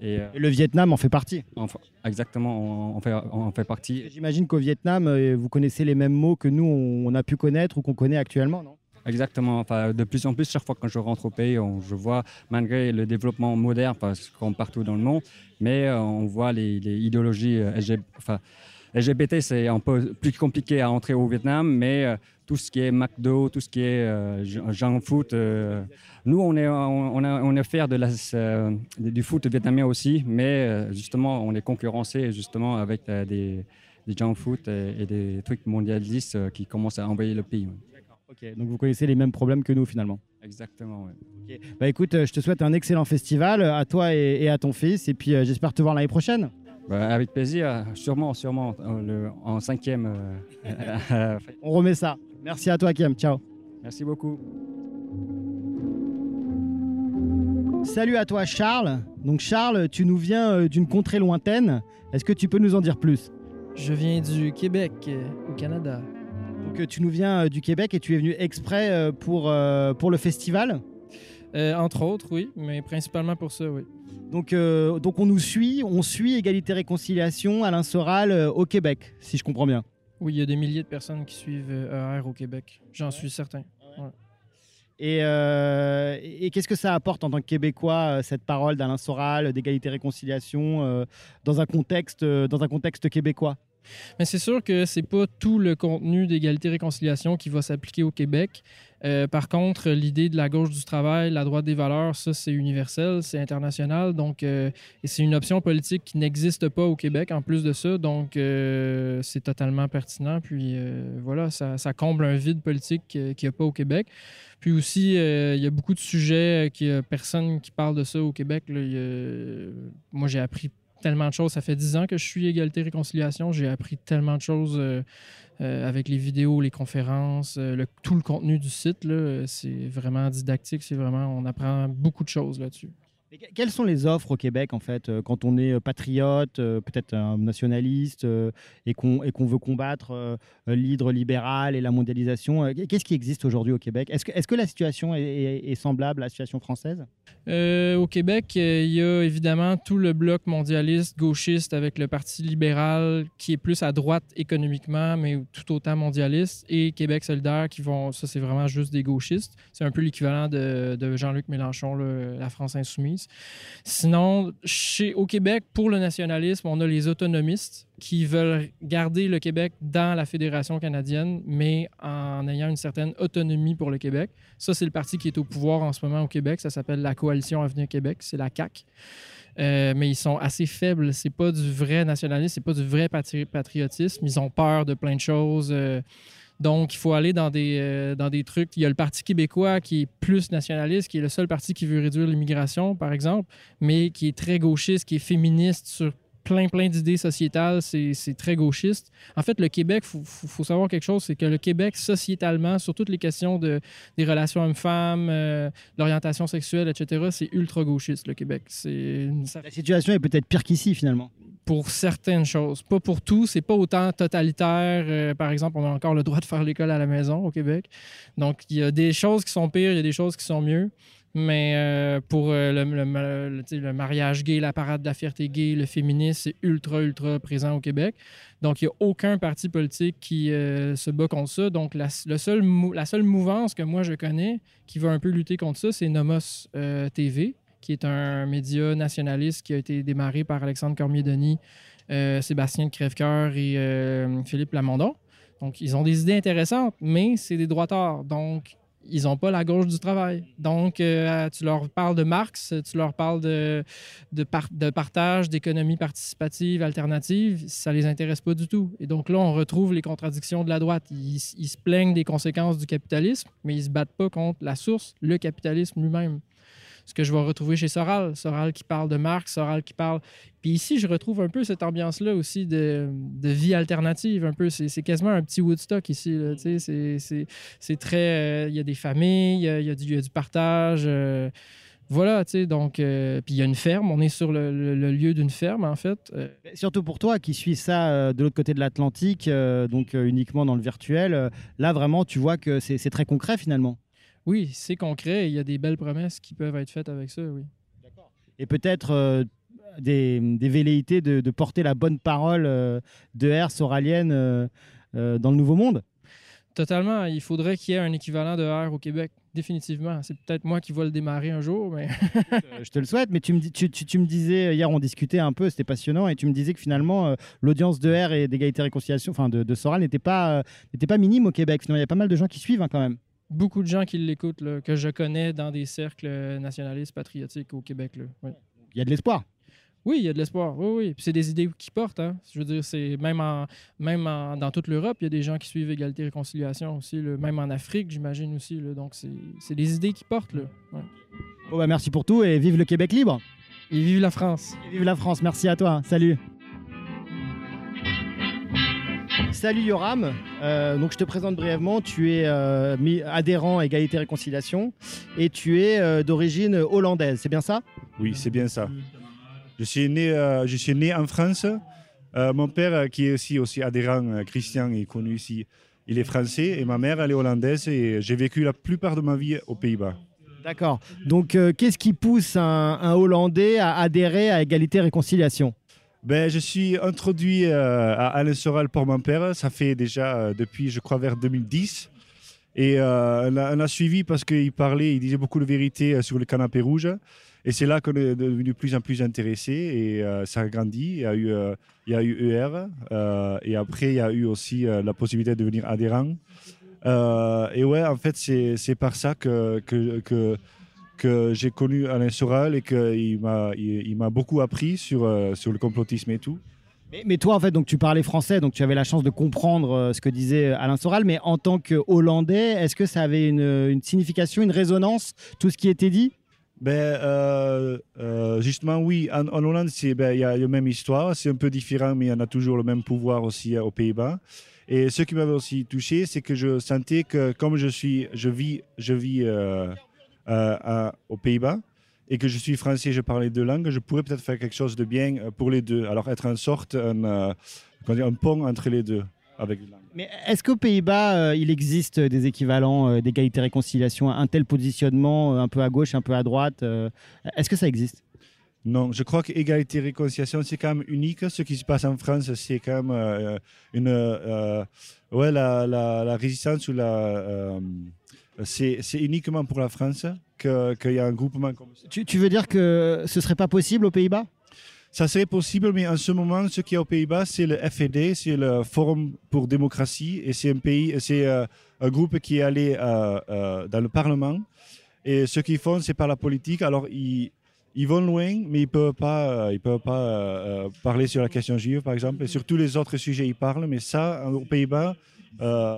Et, euh, Et le Vietnam en fait partie. fa- exactement, on, on fait, on fait partie. J'imagine qu'au Vietnam, euh, vous connaissez les mêmes mots que nous, on a pu connaître ou qu'on connaît actuellement, non? Exactement. Enfin, de plus en plus, chaque fois que je rentre au pays, on- je vois, malgré le développement moderne, parce comme partout dans le monde, mais euh, on voit les, les idéologies euh, LG enfin, LGBT, c'est un peu plus compliqué à entrer au Vietnam, mais euh, tout ce qui est McDo, tout ce qui est euh, junk food, euh, nous, on est, on, on a- on est fiers de la, euh, du foot vietnamien aussi, mais euh, justement, on est concurrencé justement avec euh, des, des junk food et, et des trucs mondialistes euh, qui commencent à envahir le pays. ouais. Ok, donc vous connaissez les mêmes problèmes que nous finalement. Exactement, oui. Bah écoute, je te souhaite un excellent festival à toi et, et à ton fils, et puis j'espère te voir l'année prochaine. Bah, avec plaisir, sûrement, sûrement, le- en cinquième. <laughs> <laughs> On remet ça. Merci à toi, Kim. Ciao. Merci beaucoup. Salut à toi, Charles. Donc Charles, tu nous viens euh, d'une contrée lointaine. Est-ce que tu peux nous en dire plus? Je viens du Québec, euh, au Canada. Donc euh, tu nous viens du Québec et tu es venu exprès pour, pour le festival? Euh, entre autres, oui, mais principalement pour ça, oui. donc, euh, donc on nous suit, on suit Égalité Réconciliation, Alain Soral euh, au Québec, si je comprends bien. Oui, il y a des milliers de personnes qui suivent ER au Québec. J'en suis certain. Ouais. Et, euh, et qu'est-ce que ça apporte en tant que Québécois, euh, cette parole d'Alain Soral, d'égalité réconciliation, euh, dans, un contexte, euh, dans un contexte québécois? Mais c'est sûr que c'est pas tout le contenu d'égalité-réconciliation qui va s'appliquer au Québec. Euh, par contre, l'idée de la gauche du travail, la droite des valeurs, ça, c'est universel, c'est international. Donc, euh, c'est une option politique qui n'existe pas au Québec en plus de ça. Donc, euh, c'est totalement pertinent. Puis, voilà, ça, comble un vide politique qu'il n'y a pas au Québec. Puis aussi, il y a beaucoup de sujets a personne qui parle de ça au Québec. Moi, j'ai appris tellement de choses. Ça fait dix ans que je suis égalité-réconciliation. J'ai appris tellement de choses euh, avec les vidéos, les conférences, euh, tout le contenu du site. C'est vraiment didactique. C'est vraiment, on apprend beaucoup de choses là-dessus. Quelles sont les offres au Québec, en fait, euh, quand on est patriote, peut-être un nationaliste, et qu'on veut combattre l'hydre libéral et la mondialisation Qu'est-ce qui existe aujourd'hui au Québec? Est-ce que, est que la situation est semblable à la situation française? Euh, au Québec, il y a évidemment tout le bloc mondialiste, gauchiste, avec le Parti libéral qui est plus à droite économiquement, mais tout autant mondialiste, et Québec solidaire qui vont. Ça, c'est vraiment juste des gauchistes. C'est un peu l'équivalent de, de Jean-Luc Mélenchon, la France insoumise. Sinon, chez, au Québec, pour le nationalisme, on a les autonomistes qui veulent garder le Québec dans la Fédération canadienne, mais en ayant une certaine autonomie pour le Québec. Ça, c'est le parti qui est au pouvoir en ce moment au Québec. Ça s'appelle la Coalition Avenir Québec. C'est la CAQ. Euh, mais ils sont assez faibles. C'est pas du vrai nationalisme, c'est pas du vrai patri- patriotisme. Ils ont peur de plein de choses. euh, donc, il faut aller dans des, euh, dans des trucs. Il y a le Parti québécois qui est plus nationaliste, qui est le seul parti qui veut réduire l'immigration, par exemple, mais qui est très gauchiste, qui est féministe sur plein, plein d'idées sociétales. C'est très gauchiste. En fait, le Québec, il faut, faut- faut savoir quelque chose, c'est que le Québec, sociétalement, sur toutes les questions de, des relations hommes-femmes, euh, l'orientation sexuelle, etc., c'est ultra gauchiste, le Québec. Une- La situation est peut-être pire qu'ici, finalement. pour certaines choses. Pas pour tout. C'est pas autant totalitaire. Euh, par exemple, on a encore le droit de faire l'école à la maison au Québec. Donc, il y a des choses qui sont pires, il y a des choses qui sont mieux. Mais euh, pour euh, le, mariage gay, la parade de la fierté gay, le féminisme, c'est ultra, ultra présent au Québec. Donc, il n'y a aucun parti politique qui euh, se bat contre ça. Donc, la, le la seule mouvance que moi je connais qui va un peu lutter contre ça, c'est Nomos TV, qui est un média nationaliste qui a été démarré par Alexandre Cormier-Denis, Sébastien de Crèvecoeur et Philippe Lamondon. Donc, ils ont des idées intéressantes, mais c'est des droitards. Donc, ils n'ont pas la gauche du travail. Donc, euh, tu leur parles de Marx, tu leur parles de, de, par- de partage, d'économie participative, alternative, ça les intéresse pas du tout. Et donc là, on retrouve les contradictions de la droite. Ils, ils se plaignent des conséquences du capitalisme, mais ils se battent pas contre la source, le capitalisme lui-même. Ce que je vais retrouver chez Soral, Soral qui parle de Marx, Soral qui parle... Puis ici, je retrouve un peu cette ambiance-là aussi de, vie alternative, un peu. C'est quasiment un petit Woodstock ici. C'est- très... euh, Il y a des familles, il y a, du, partage... euh, voilà, tu sais, donc, euh, puis il y a une ferme, on est sur le, lieu d'une ferme, en fait. Euh, Surtout pour toi qui suis ça de l'autre côté de l'Atlantique, donc uniquement dans le virtuel, là vraiment tu vois que c'est très concret finalement. Oui, c'est concret, et il y a des belles promesses qui peuvent être faites avec ça, oui. Et peut-être euh, des, des velléités de, de porter la bonne parole euh, de R soralienne euh, dans le Nouveau Monde? Totalement. Il faudrait qu'il y ait un équivalent de R au Québec. Définitivement. C'est peut-être moi qui vais le démarrer un jour, mais. <laughs> Je te le souhaite, mais tu me, dis- tu, tu- tu me disais, hier on discutait un peu, c'était passionnant, et tu me disais que finalement euh, l'audience de R et d'égalité et réconciliation, enfin de, de Soral, n'était pas, euh, n'était pas minime au Québec. Finalement, il y a pas mal de gens qui suivent hein, quand même. Beaucoup de gens qui l'écoutent, là, que je connais dans des cercles nationalistes patriotiques au Québec. là. Oui. Il y a de l'espoir. Oui, il y a de l'espoir. Oui, oui. Puis c'est des idées qui portent. Hein. Je veux dire, c'est même, en, même en- dans toute l'Europe, il y a des gens qui suivent égalité et réconciliation aussi. là. Même en Afrique, j'imagine aussi. là. Donc, c'est c'est des idées qui portent. Là. Ouais. Bon, bah, merci pour tout et vive le Québec libre. Et vive la France. Et vive la France. Merci à toi. Salut. Salut Yoram. Euh, donc je te présente brièvement. Tu es euh, adhérent à Égalité et Réconciliation et tu es euh, d'origine hollandaise. C'est bien ça? Oui, c'est bien ça. Je suis né, je suis né en France. Mon père, qui est aussi, aussi adhérent, Christian, est connu ici. Il est français et ma mère, elle est hollandaise et j'ai vécu la plupart de ma vie aux Pays-Bas. D'accord. Donc qu'est-ce qui pousse un, un Hollandais à adhérer à Égalité et Réconciliation? Ben, je suis introduit euh, à Alain Soral pour mon père. Ça fait déjà euh, depuis, je crois, vers 2010. Et euh, on, a, suivi parce qu'il parlait, il disait beaucoup de vérité sur le canapé rouge. Et c'est là qu'on est devenu de plus en plus intéressé et ça a grandi. Il y a eu, il ER et après il y a eu aussi la possibilité de devenir adhérent. Et ouais, en fait, c'est par ça que, que, que j'ai connu Alain Soral et qu'il m'a il, il m'a beaucoup appris sur, euh, sur le complotisme et tout. mais, mais toi en fait, donc tu parlais français, donc tu avais la chance de comprendre euh, ce que disait Alain Soral. Mais en tant que Hollandais, est-ce que ça avait une, une signification, une résonance, tout ce qui était dit? Ben, euh, euh, justement, oui. En, en Hollande, c'est- ben, il y a la même histoire. C'est un peu différent, mais il y en a toujours le même pouvoir aussi aux Pays-Bas. Et ce qui m'avait aussi touché, c'est que je sentais que comme je suis, je vis, je vis euh, à- aux Pays-Bas et que je suis français, je parle les deux langues, je pourrais peut-être faire quelque chose de bien euh, pour les deux. Alors être en sorte un, euh, un pont entre les deux avec les langues. Mais est-ce qu'aux Pays-Bas, euh, il existe des équivalents euh, d'égalité et réconciliation, un tel positionnement, euh, un peu à gauche, un peu à droite euh, Est-ce que ça existe? Non, je crois qu'égalité et réconciliation, c'est quand même unique. Ce qui se passe en France, c'est quand même euh, une. euh, ouais, la, la- la résistance ou la. C'est uniquement pour la France qu'il y a un groupement comme ça. tu, tu veux dire que ce serait pas possible aux Pays-Bas? Ça serait possible, mais en ce moment, ce qu'il y a aux Pays-Bas, c'est le FED, c'est le Forum pour démocratie, et c'est un pays, c'est euh, un groupe qui est allé euh, euh, dans le Parlement. Et ce qu'ils font, c'est par la politique. Alors, ils, ils vont loin, mais ils peuvent pas, ils peuvent pas parler sur la question juive, par exemple. Et sur tous les autres sujets, ils parlent, mais ça, aux Pays-Bas,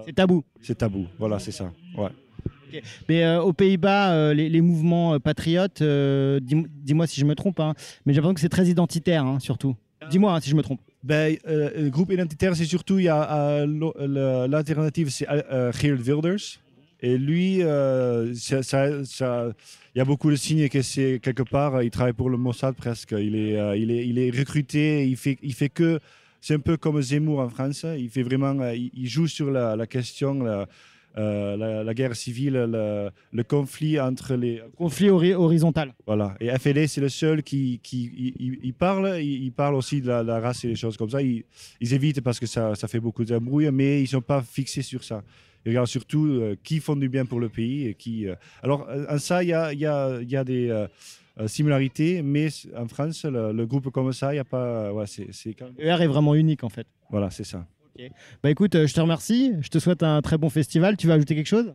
c'est tabou. C'est tabou. Voilà, c'est ça. Ouais. Mais euh, aux Pays-Bas, euh, les, mouvements euh, patriotes, dis- dis-moi si je me trompe, hein, mais j'ai l'impression que c'est très identitaire, hein, surtout. Dis-moi hein, si je me trompe. Ben, euh, le groupe identitaire, c'est surtout, l'alternative, c'est Geert Wilders. Et lui, il y a beaucoup de signes que c'est quelque part, il travaille pour le Mossad presque. Il est, il est, il est recruté, il fait, il fait que, c'est un peu comme Zemmour en France. Il fait vraiment, il, joue sur la, question, euh, la, la guerre civile, le, le conflit entre les Conflit hori- horizontal. voilà. Et FLD, c'est le seul qui, qui il, il- parle. Il, il parle aussi de la, la race et des choses comme ça. Ils, ils évitent parce que ça, ça fait beaucoup d'embrouilles, mais ils ne sont pas fixés sur ça. Ils regardent surtout euh, qui font du bien pour le pays et qui. euh, Alors, en ça, il y a, y a- y a des similarités, mais en France, le, le groupe comme ça, il n'y a pas. Ouais, c'est, ER est vraiment unique en fait. Voilà, c'est ça. Bah écoute, euh, je te remercie, je te souhaite un très bon festival. Tu veux ajouter quelque chose?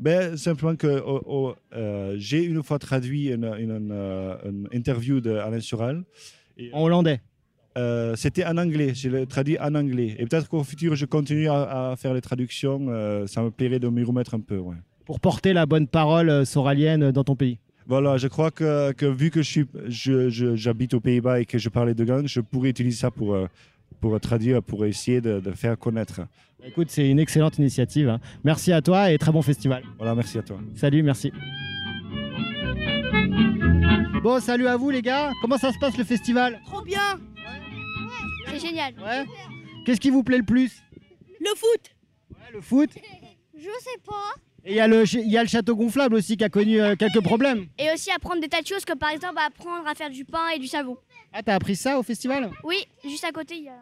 Ben, simplement que oh, oh, euh, j'ai une fois traduit une, une- une, euh, une interview d'Alain Soral. Et, En hollandais euh, C'était en anglais, je l'ai traduit en anglais. Et peut-être qu'au futur, je continue à, à faire les traductions. euh, ça me plairait de m'y remettre un peu. Ouais. pour porter la bonne parole soralienne dans ton pays. Voilà, je crois que, que vu que je suis, je, je- j'habite aux Pays-Bas et que je parlais de gang, je pourrais utiliser ça pour, pour traduire, pour essayer de, de faire connaître. Écoute, c'est une excellente initiative. hein. Merci à toi et très bon festival. Voilà, merci à toi. Salut, merci. Bon, salut à vous les gars. Comment ça se passe le festival? Trop bien C'est génial. Ouais. Qu'est-ce qui vous plaît le plus? Le foot Le foot? <laughs> Je sais pas. Et il y, a le ch- il y a le château gonflable aussi qui a connu euh, quelques problèmes. Et aussi apprendre des tas de choses, comme par exemple apprendre à faire du pain et du savon. Ah, t'as appris ça au festival? Oui, juste à côté, il y a.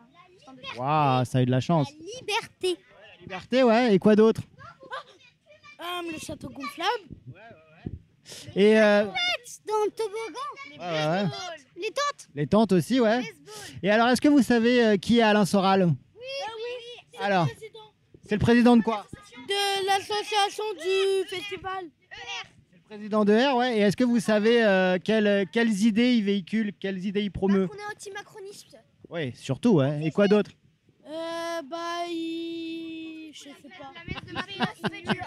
Waouh, ça a eu de la chance. Liberté. Liberté, ouais. Et quoi d'autre? Le château gonflable. Et euh, Dans le toboggan. ouais, ouais, ouais. Les tentes. les tentes aussi, ouais. Et alors, est-ce que vous savez euh, qui est Alain Soral? Oui, oui. Alors, c'est le président de quoi? De l'association du festival. Président de R, ouais. Et est-ce que vous savez euh, quelles, quelles idées il véhicule, quelles idées il promeut? On est anti-macroniste. Oui, surtout, ouais. Et quoi d'autre? Euh, bah, il. Je sais pas.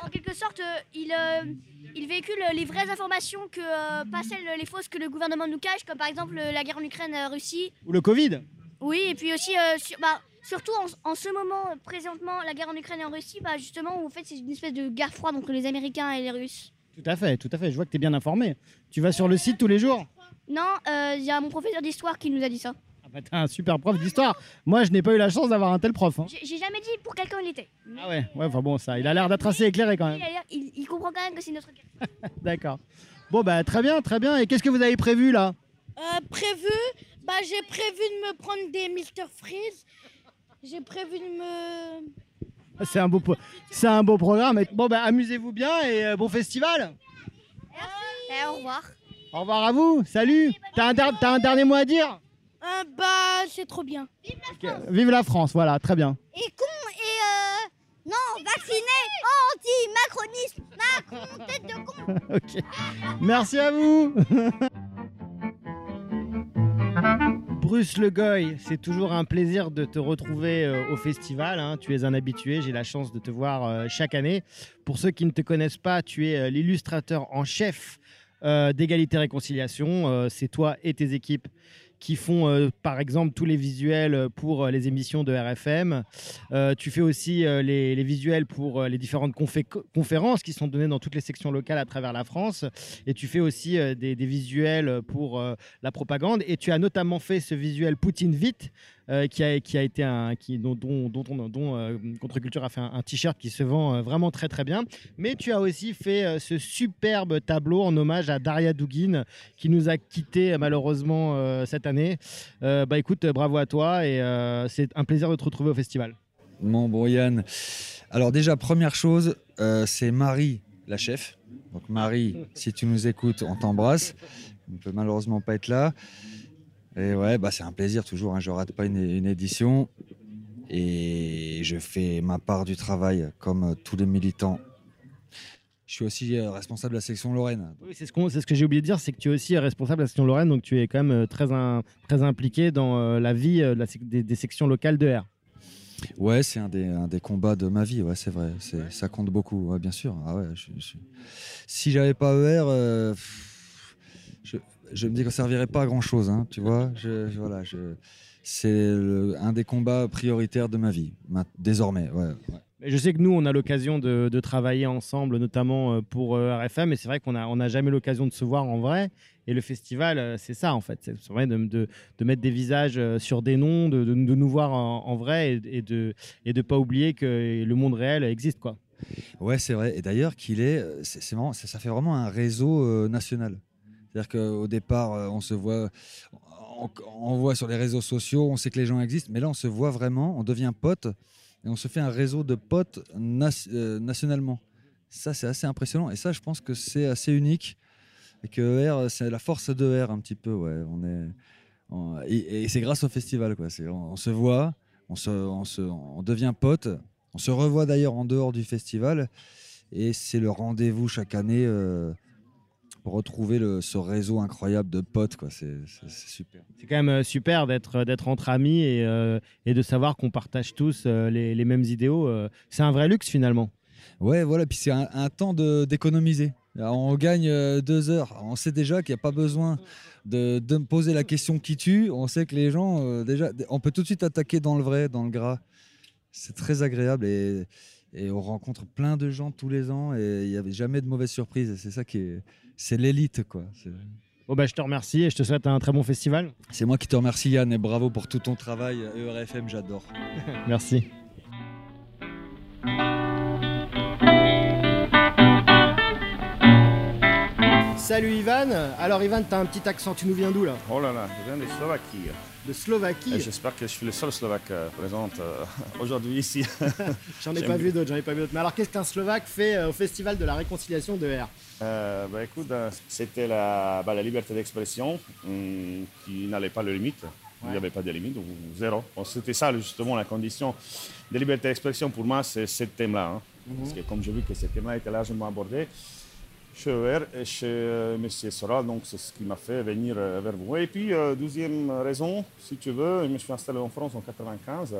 en quelque sorte, euh, il, euh, il véhicule les vraies informations que euh, pas celles les fausses que le gouvernement nous cache, comme par exemple la guerre en Ukraine-Russie. Ou le Covid Oui, et puis aussi, euh, sur- bah, surtout en, en ce moment, présentement, la guerre en Ukraine et en Russie, bah, justement, où en fait, c'est une espèce de guerre froide entre les Américains et les Russes. Tout à fait, tout à fait. Je vois que tu es bien informé. Tu vas sur le site tous les jours? Non, euh, il y a mon professeur d'histoire qui nous a dit ça. Ah bah, T'es un super prof d'histoire. Moi, je n'ai pas eu la chance d'avoir un tel prof. hein. J'ai j'ai jamais dit pour quel camp il était. Ah ouais, ouais, enfin bon, ça. Il a l'air d'être assez éclairé quand Il, même. a l'air- il- il comprend quand même que c'est notre guerre. <laughs> D'accord. Bon, bah très bien, très bien. Et qu'est-ce que vous avez prévu là? Euh, prévu, bah, j'ai prévu de me prendre des Mr Freeze. J'ai prévu de me. C'est un beau, po- c'est un beau programme. Et- Bon, bah amusez-vous bien et euh, bon festival. Eh, au revoir. Au revoir à vous. Salut. T'as un, der- t'as un dernier mot à dire? Euh, bah, c'est trop bien. Ok, Vive la France, voilà, très bien. Et con et euh, non vacciné anti-macroniste Macron tête de con. <laughs> ok. Merci à vous. <laughs> Bruce Le Goy, c'est toujours un plaisir de te retrouver euh, au festival. hein. Tu es un habitué, j'ai la chance de te voir euh, chaque année. Pour ceux qui ne te connaissent pas, tu es euh, l'illustrateur en chef euh, d'égalité réconciliation. Euh, c'est toi et tes équipes qui font euh, par exemple tous les visuels pour euh, les émissions de RFM. Euh, tu fais aussi les, visuels pour les différentes confé- conférences qui sont données dans toutes les sections locales à travers la France. Et tu fais aussi des, visuels pour la propagande. Et tu as notamment fait ce visuel Poutine vite, euh, qui, a, été un, dont, dont, dont, on- dont, euh, Contre-Culture a fait un, t-shirt qui se vend euh, vraiment très très bien. Mais tu as aussi fait ce superbe tableau en hommage à Daria Dugin, qui nous a quittés malheureusement cette année. Bah écoute, bravo à toi et c'est un plaisir de te retrouver au festival. Bon, bon, Yann. Alors, déjà, première chose, c'est Marie, la chef. Donc, Marie, si tu nous écoutes, on t'embrasse. On ne peut malheureusement pas être là. Et ouais, bah, c'est un plaisir toujours. hein. Je rate pas une, une édition. Et je fais ma part du travail comme euh, tous les militants. Je suis aussi euh, responsable de la section Lorraine. Oui, c'est ce, ce que j'ai oublié de dire, c'est que tu es aussi responsable de la section Lorraine, donc tu es quand même euh, très, un- très impliqué dans euh, la vie euh, la des, des sections locales de R. Ouais, c'est un des, un des combats de ma vie, ouais, c'est vrai. Ça compte beaucoup, ouais, bien sûr. Ah ouais, je, je- Si j'avais pas ER, euh, je, je me dis qu'on servirait pas à grand chose, hein, tu vois. Je, je- voilà, je, c'est un des combats prioritaires de ma vie, ma- désormais. Ouais, ouais. Mais Je sais que nous, on a l'occasion de, de travailler ensemble, notamment euh, pour euh, RFM, et c'est vrai qu'on n'a on a jamais l'occasion de se voir en vrai. Et le festival, euh, c'est ça en fait, c'est vrai de, de- de mettre des visages sur des noms, de, nous voir en, en vrai et, et de de pas oublier que le monde réel existe quoi. Ouais, c'est vrai. Et d'ailleurs, qu'il est, c'est, c'est marrant, ça, ça fait vraiment un réseau euh, national. C'est-à-dire qu'au départ, euh, on se voit, on, voit sur les réseaux sociaux, on sait que les gens existent, mais là, on se voit vraiment, on devient pote et on se fait un réseau de potes euh, nationalement. Ça, c'est assez impressionnant. Et ça, je pense que c'est assez unique. Et que ER, c'est la force de R un petit peu. Ouais. On est, et, c'est grâce au festival. Quoi. On, se voit, on, se, on, se, on devient pote. On se revoit d'ailleurs en dehors du festival. Et c'est le rendez-vous chaque année euh, retrouver le, ce réseau incroyable de potes. quoi. C'est c'est- c'est super. C'est quand même euh, super d'être d'être entre amis et, euh, et de savoir qu'on partage tous euh, les, les mêmes idéaux. euh. c'est un vrai luxe finalement. Ouais, voilà, puis c'est un, un temps de- d'économiser. On gagne euh, deux heures. On sait déjà qu'il n'y a pas besoin de, de me poser la question qui tue. On sait que les gens, euh, déjà, on peut tout de suite attaquer dans le vrai, dans le gras. C'est très agréable et, et on rencontre plein de gens tous les ans et il n'y avait jamais de mauvaise surprise. Et C'est ça qui est, c'est l'élite, quoi. Bon bah je te remercie et je te souhaite un très bon festival. C'est moi qui te remercie, Yann, et bravo pour tout ton travail. ERFM, j'adore. <laughs> Merci. Salut Ivan. Alors Ivan, t'as un petit accent, tu nous viens d'où là Oh là là, je viens de Slovaquie. De Slovaquie Et J'espère que je suis le seul Slovaque euh, présent euh, <laughs> aujourd'hui ici. <laughs> J'en ai pas vu d'autres, j'en ai pas vu d'autres. Mais alors qu'est-ce qu'un Slovaque fait euh, au Festival de la Réconciliation de R bah, écoute, c'était la, bah, la liberté d'expression hum, qui n'allait pas de limite. Il n'y Ouais. avait pas de limite, ou zéro. Bon, c'était ça justement la condition de liberté d'expression pour moi, c'est ce thème-là. hein. Mhm. Parce que comme j'ai vu que ce thème-là était largement abordé, chez ER et chez euh, M. Soral, donc c'est ce qui m'a fait venir euh, vers vous. Et puis, euh, deuxième raison, si tu veux, je me suis installé en France en 95.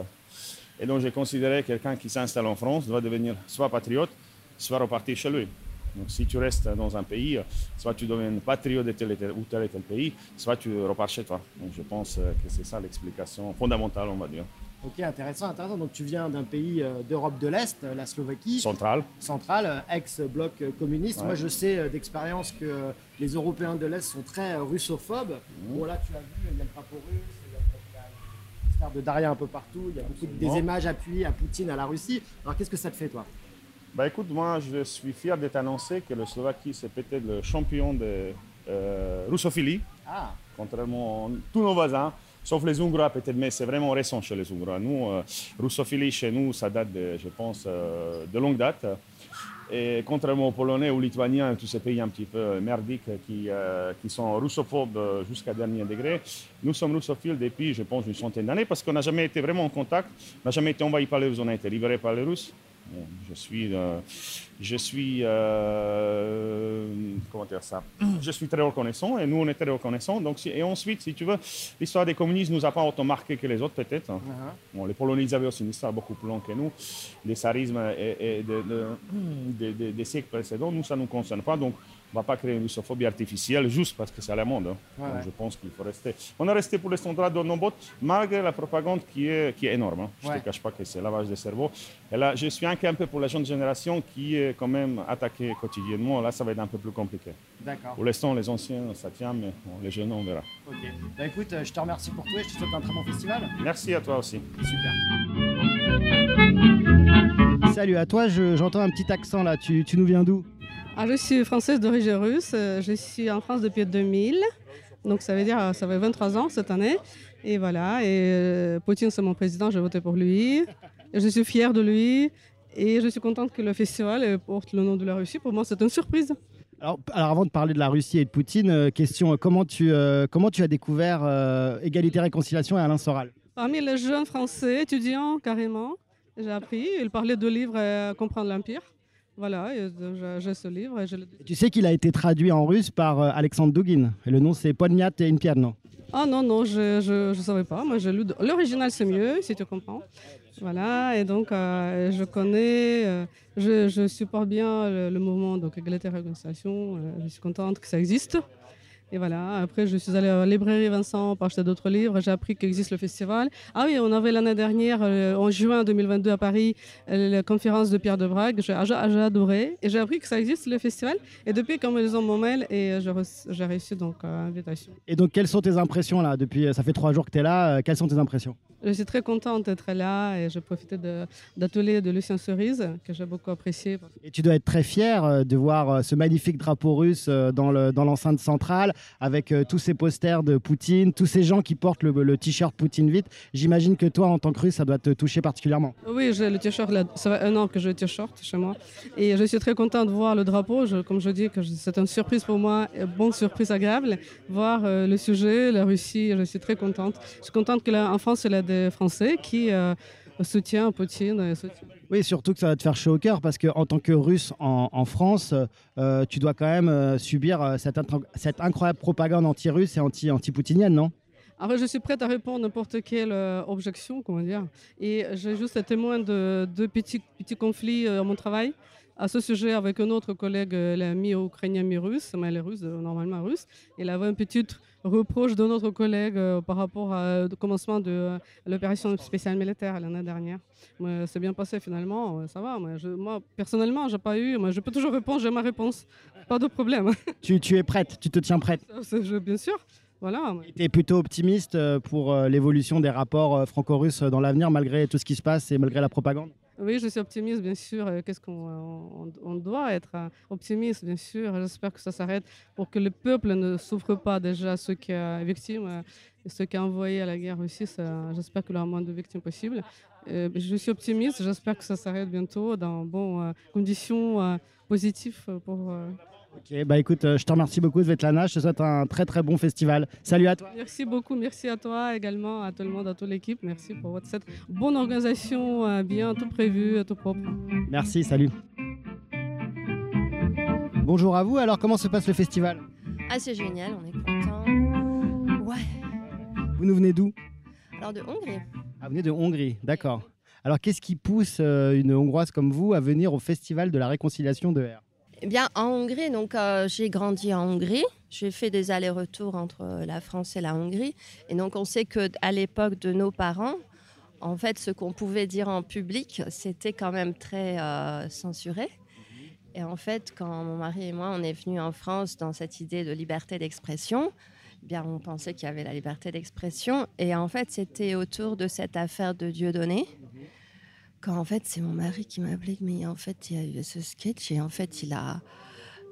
Et donc j'ai considéré que quelqu'un qui s'installe en France doit devenir soit patriote, soit repartir chez lui. Donc si tu restes dans un pays, soit tu deviens patriote de tel ou tel et tel pays, soit tu repars chez toi. Donc je pense que c'est ça l'explication fondamentale, on va dire. Ok, intéressant, intéressant. Donc tu viens d'un pays euh, d'Europe de l'Est, euh, la Slovaquie. Centrale. Centrale, euh, ex-bloc communiste. Ouais. Moi je sais d'expérience que les Européens de l'Est sont très russophobes. Mhm. Bon là tu as vu, il y a le drapeau russe, il y a l'histoire de Daria un peu partout, il y a beaucoup de- des images appuyées à Poutine, à la Russie. Alors qu'est-ce que ça te fait toi? Bah écoute, moi je suis fier de t'annoncer que le Slovaquie c'est peut-être le champion de euh, russophilie, Ah contrairement à tous nos voisins, sauf les Hongrois peut-être, mais c'est vraiment récent chez les Hongrois. Nous, euh, russophilie chez nous, ça date, je pense, euh, de longue date. Et contrairement aux Polonais, aux Lituaniens tous ces pays un petit peu merdiques qui, euh, qui sont russophobes euh, jusqu'à dernier degré, nous sommes russophiles depuis, je pense, une centaine d'années parce qu'on n'a jamais été vraiment en contact, on n'a jamais été envahi par les Russes, on a été libérés par les Russes. Bon, je suis, euh, je suis, euh, comment dire ça? Je suis très reconnaissant et nous on est très reconnaissants. Donc, et ensuite, si tu veux, l'histoire des communistes nous a pas autant marqué que les autres peut-être. hein. Bon, les Polonais ils avaient aussi une histoire beaucoup plus longue que nous, des tsarismes et, et de- de- de- de- des siècles précédents. Nous, ça ne nous concerne pas. Donc, on ne va pas créer une russophobie artificielle juste parce que c'est la monde. hein. Ouais, Donc, je pense qu'il faut rester. On est resté pour l'instant droit dans nos bottes, malgré la propagande qui est, qui est énorme. hein. Je ne Ouais. te cache pas que c'est lavage de cerveau. Et là, je suis inquiet un peu pour la jeune génération qui est quand même attaquée quotidiennement. Là, ça va être un peu plus compliqué. D'accord. Pour l'instant, les anciens, ça tient, mais bon, les jeunes, on verra. Ok. Bah écoute, euh, je te remercie pour tout et je te souhaite un très bon festival. Merci à toi aussi. Super. Salut, à toi, je- j'entends un petit accent là. Tu, tu nous viens d'où? Ah, je suis française d'origine russe. Euh, Je suis en France depuis 2000. Donc ça veut dire euh, ça fait 23 ans cette année. Et voilà. Et euh, Poutine, c'est mon président. J'ai voté pour lui. Je suis fière de lui. Et je suis contente que le festival porte le nom de la Russie. Pour moi, c'est une surprise. alors, alors, avant de parler de la Russie et de Poutine, euh, question comment tu, euh, comment tu as découvert Égalité Réconciliation et Alain Soral? Parmi les jeunes Français étudiants, carrément, j'ai appris. Il parlait de livre euh, Comprendre l'Empire. Voilà, euh, j'ai- ce livre et je le Tu sais qu'il a été traduit en russe par euh, Alexandre Dugin. Et le nom c'est Podmiat et Inpierno. Ah non, non, je ne savais pas. Moi, lu. de- L'original, c'est mieux, si tu comprends. Voilà, et donc, euh, je connais, euh, je, je supporte bien le, le mouvement donc Égalité et Réconciliation. je suis contente que ça existe. Et voilà, après, je suis allée à la librairie Vincent pour acheter d'autres livres. J'ai appris qu'existe le festival. Ah oui, on avait l'année dernière, euh, en juin 2022 à Paris, euh, la conférence de Pierre de Brague. J'ai j'ai- j'ai adoré. Et j'ai appris que ça existe, le festival. Et depuis, comme ils ont mon mail, et euh, j'ai reçu- donc euh, invitation. Et donc, quelles sont tes impressions là Depuis, ça fait trois jours que tu es là. quelles sont tes impressions? Je suis très contente d'être là et j'ai profité d'atelier de Lucien Cerise que j'ai beaucoup apprécié. Et tu dois être très fier euh, de voir ce magnifique drapeau russe le- dans l'enceinte centrale avec euh, tous ces posters de Poutine, tous ces gens qui portent le, t-shirt Poutine vite. J'imagine que toi, en tant que russe, ça doit te toucher particulièrement. Oui, j'ai le t-shirt, ça fait un an que j'ai le t-shirt chez moi. Et je suis très contente de voir le drapeau. Comme je dis, que c'est une surprise pour moi, une bonne surprise agréable. Voir euh, le sujet, la Russie, je suis très contente. Je suis contente qu'en France, il y a des Français qui euh, soutiennent Poutine. Oui, surtout que ça va te faire chaud au cœur parce qu'en tant que russe en, en France, euh, tu dois quand même euh, subir euh, cette, incroyable propagande anti-russe et anti- anti-poutinienne, non? Alors, je suis prête à répondre à n'importe quelle euh, objection, comment dire. Et j'ai juste été témoin de deux petits, petits conflits euh, à mon travail à ce sujet avec un autre collègue, euh, la mi-ukrainien, mi-russe, mais elle est russe, euh, normalement russe. Il avait un petit reproche de notre collègue euh, par rapport au commencement de l'opération spéciale militaire l'année dernière. Mais c'est bien passé finalement, ça va. mais je- moi, personnellement, j'ai pas eu, mais je peux toujours répondre, j'ai ma réponse. Pas de problème. <laughs> tu, tu es prête, tu te tiens prête. Je- bien sûr. Voilà. Tu es plutôt optimiste pour l'évolution des rapports franco-russes dans l'avenir malgré tout ce qui se passe et malgré la propagande? Oui, je suis optimiste, bien sûr. Euh, Qu'est-ce qu'on on, on doit être euh, optimiste, bien sûr. J'espère que ça s'arrête pour que le peuple ne souffre pas déjà, ceux qui sont victimes, euh, et ceux qui ont envoyé à la guerre aussi. J'espère qu'il y aura moins de victimes possible. Euh, je suis optimiste. J'espère que ça s'arrête bientôt dans bonnes conditions euh, positives pour. Ok, bah écoute, euh, je te remercie beaucoup Svetlana, je te souhaite un très très bon festival. Salut à toi. Merci beaucoup, merci à toi également, à tout le monde, à toute l'équipe. Merci pour votre- cette bonne organisation, euh, bien tout prévu, tout propre. Merci, salut. Bonjour à vous, alors comment se passe le festival? Ah, c'est génial, on est content. Ouais. Vous nous venez d'où? Alors de Hongrie. Ah, vous venez de Hongrie, d'accord. Alors qu'est-ce qui pousse euh, une Hongroise comme vous à venir au festival de la réconciliation de R? Eh bien, en Hongrie, donc euh, j'ai grandi en Hongrie. J'ai fait des allers-retours entre la France et la Hongrie. Et donc, on sait que à l'époque de nos parents, en fait, ce qu'on pouvait dire en public, c'était quand même très euh, censuré. Et en fait, quand mon mari et moi, on est venus en France dans cette idée de liberté d'expression, eh bien, on pensait qu'il y avait la liberté d'expression. Et en fait, c'était autour de cette affaire de Dieudonné. Quand en fait, c'est mon mari qui m'a appelé, mais en fait, il y a eu ce sketch et en fait, il a,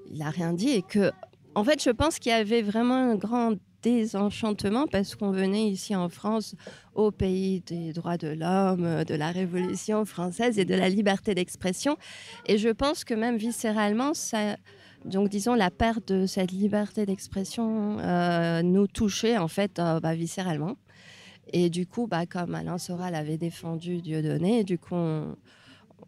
il a rien dit. Et que, en fait, je pense qu'il y avait vraiment un grand désenchantement parce qu'on venait ici en France, au pays des droits de l'homme, de la Révolution française et de la liberté d'expression. Et je pense que même viscéralement, ça, donc disons la perte de cette liberté d'expression euh, nous touchait en fait euh, bah, viscéralement. Et du coup, bah, comme Alain Soral avait défendu Dieudonné, du coup, on,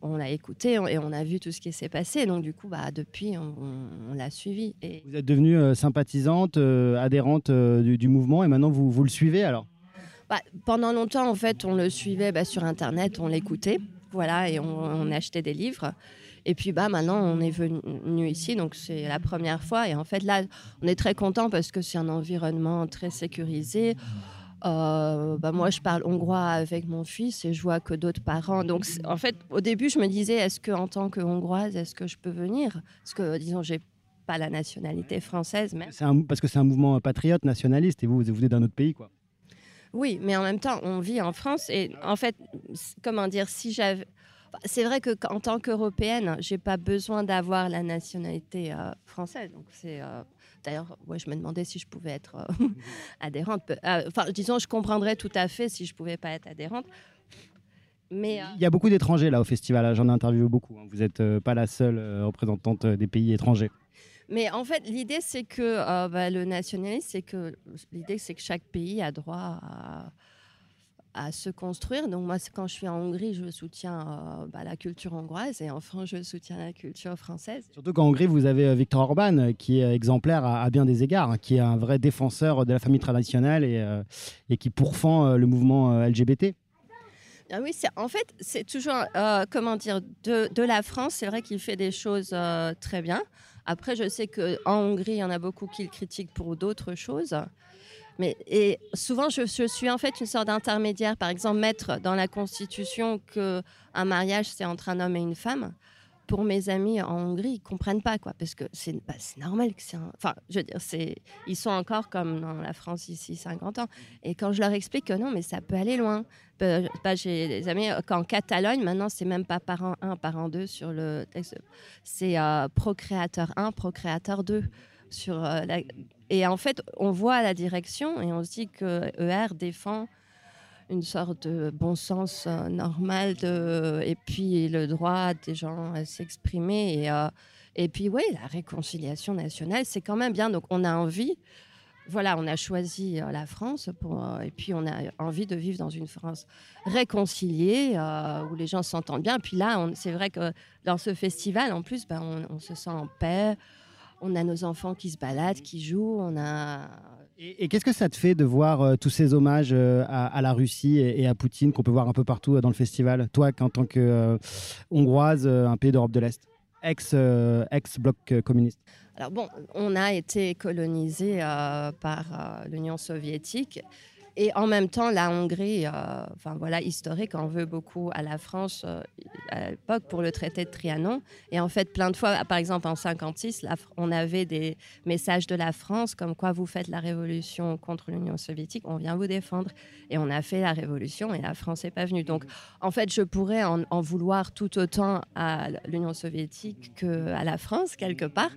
on l'a écouté et on a vu tout ce qui s'est passé. Donc du coup, bah, depuis, on, l'a suivi. Et Vous êtes devenue euh, sympathisante, euh, adhérente euh, du, du mouvement et maintenant vous, vous le suivez alors? Bah, pendant longtemps, en fait, on le suivait bah, sur Internet, on l'écoutait, voilà, et on, on achetait des livres. Et puis, bah, maintenant, on est venu ici, donc c'est la première fois. Et en fait, là, on est très content parce que c'est un environnement très sécurisé. Euh, bah, moi, je parle hongrois avec mon fils et je vois que d'autres parents. Donc, en fait, au début, je me disais, est-ce que en tant que hongroise, est-ce que je peux venir? Parce que, disons, j'ai pas la nationalité française, mais C'est un- Parce que c'est un mouvement patriote, nationaliste et vous, vous venez d'un autre pays quoi. Oui, mais en même temps, on vit en France et en fait, comment dire, si j'avais. C'est vrai que en tant qu'Européenne, j'ai pas besoin d'avoir la nationalité euh, française. Donc c'est. euh, D'ailleurs, ouais, je me demandais si je pouvais être euh, <laughs> <laughs> adhérente. Euh, Enfin, disons, je comprendrais tout à fait si je pouvais pas être adhérente. Mais euh, Il y a beaucoup d'étrangers là au festival, hein, j'en ai interviewé beaucoup. hein. Vous n'êtes pas la seule euh, représentante des pays étrangers. Mais en fait, l'idée, c'est que euh, bah, le nationalisme, c'est que l'idée, c'est que chaque pays a droit à, à se construire. Donc moi, quand je suis en Hongrie, je soutiens euh, bah, la culture hongroise et en France, je soutiens la culture française. Surtout qu'en Hongrie, vous avez euh, Viktor Orban, euh, qui est exemplaire à, à bien des égards, hein, qui est un vrai défenseur de la famille traditionnelle et, euh, et qui pourfend euh, le mouvement LGBT. Ah oui, en fait, c'est toujours, comment dire, de, de la France, c'est vrai qu'il fait des choses très bien. Après, je sais qu'en Hongrie, il y en a beaucoup qui le critiquent pour d'autres choses. Mais, et souvent, je, suis en fait une sorte d'intermédiaire. Par exemple, mettre dans la Constitution qu'un mariage, c'est entre un homme et une femme. Pour mes amis en Hongrie, ils comprennent pas, quoi, parce que c'est bah, normal que c'est Enfin, je veux dire, ils sont encore comme dans la France ici, 50 ans. Et quand je leur explique que non, mais ça peut aller loin. Bah, bah, J'ai des amis euh, qu'en Catalogne, maintenant, c'est même pas parent 1, parent 2 sur le texte. C'est euh, procréateur 1, procréateur 2. Euh. Et en fait, on voit la direction et on se dit que ER défend une sorte de bon sens euh, normal de... et puis le droit des gens à s'exprimer. Et, euh, et puis, oui, la réconciliation nationale, c'est quand même bien. Donc, on a envie voilà, on a choisi la France et puis on a envie de vivre dans une France réconciliée où les gens s'entendent bien. Puis là, c'est vrai que dans ce festival, en plus, ben, on se sent en paix. On a nos enfants qui se baladent, qui jouent. On a Et, et qu'est-ce que ça te fait de voir euh, tous ces hommages euh, à, à la Russie et, et à Poutine qu'on peut voir un peu partout euh, dans le festival? Toi, qu'en tant que euh, Hongroise, euh, un pays d'Europe de l'Est, ex, euh, ex-bloc euh, communiste. Alors bon, on a été colonisé euh, par euh, l'Union soviétique Et en même temps, la Hongrie, euh, enfin voilà, historique, en veut beaucoup à la France euh, à l'époque pour le traité de Trianon. Et en fait, plein de fois, par exemple en 56, la Fr- on avait des messages de la France comme quoi vous faites la révolution contre l'Union soviétique, on vient vous défendre. Et on a fait la révolution et la France n'est pas venue. Donc en fait, je pourrais en vouloir tout autant à l'Union soviétique qu'à la France, quelque part.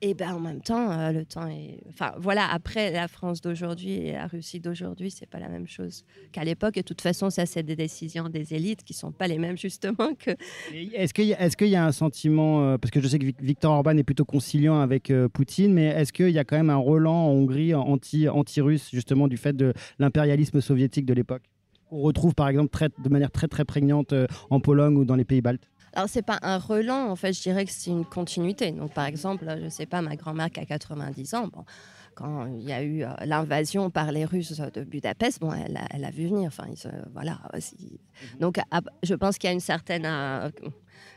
Et ben en même temps, euh, le temps est. Enfin voilà, après la France d'aujourd'hui et la Russie d'aujourd'hui, c'est pas la même chose qu'à l'époque. Et de toute façon, ça c'est des décisions des élites qui sont pas les mêmes justement que. Est-ce qu'il y, a- un sentiment, euh, parce que je sais que Vic- Viktor Orban est plutôt conciliant avec euh, Poutine, mais est-ce qu'il y a quand même un Roland en Hongrie anti, anti-russe, justement, du fait de l'impérialisme soviétique de l'époque? Qu'on retrouve par exemple de manière très très prégnante en Pologne ou dans les pays baltes Alors c'est pas un relan, en fait, je dirais que c'est une continuité. Donc par exemple, je sais pas, ma grand-mère qui a 90 ans, bon. Quand il y a eu euh, l'invasion par les Russes de Budapest, bon, elle a, elle a vu venir. Enfin, ils voilà. si- Donc, à- je pense qu'il y a une certaine euh,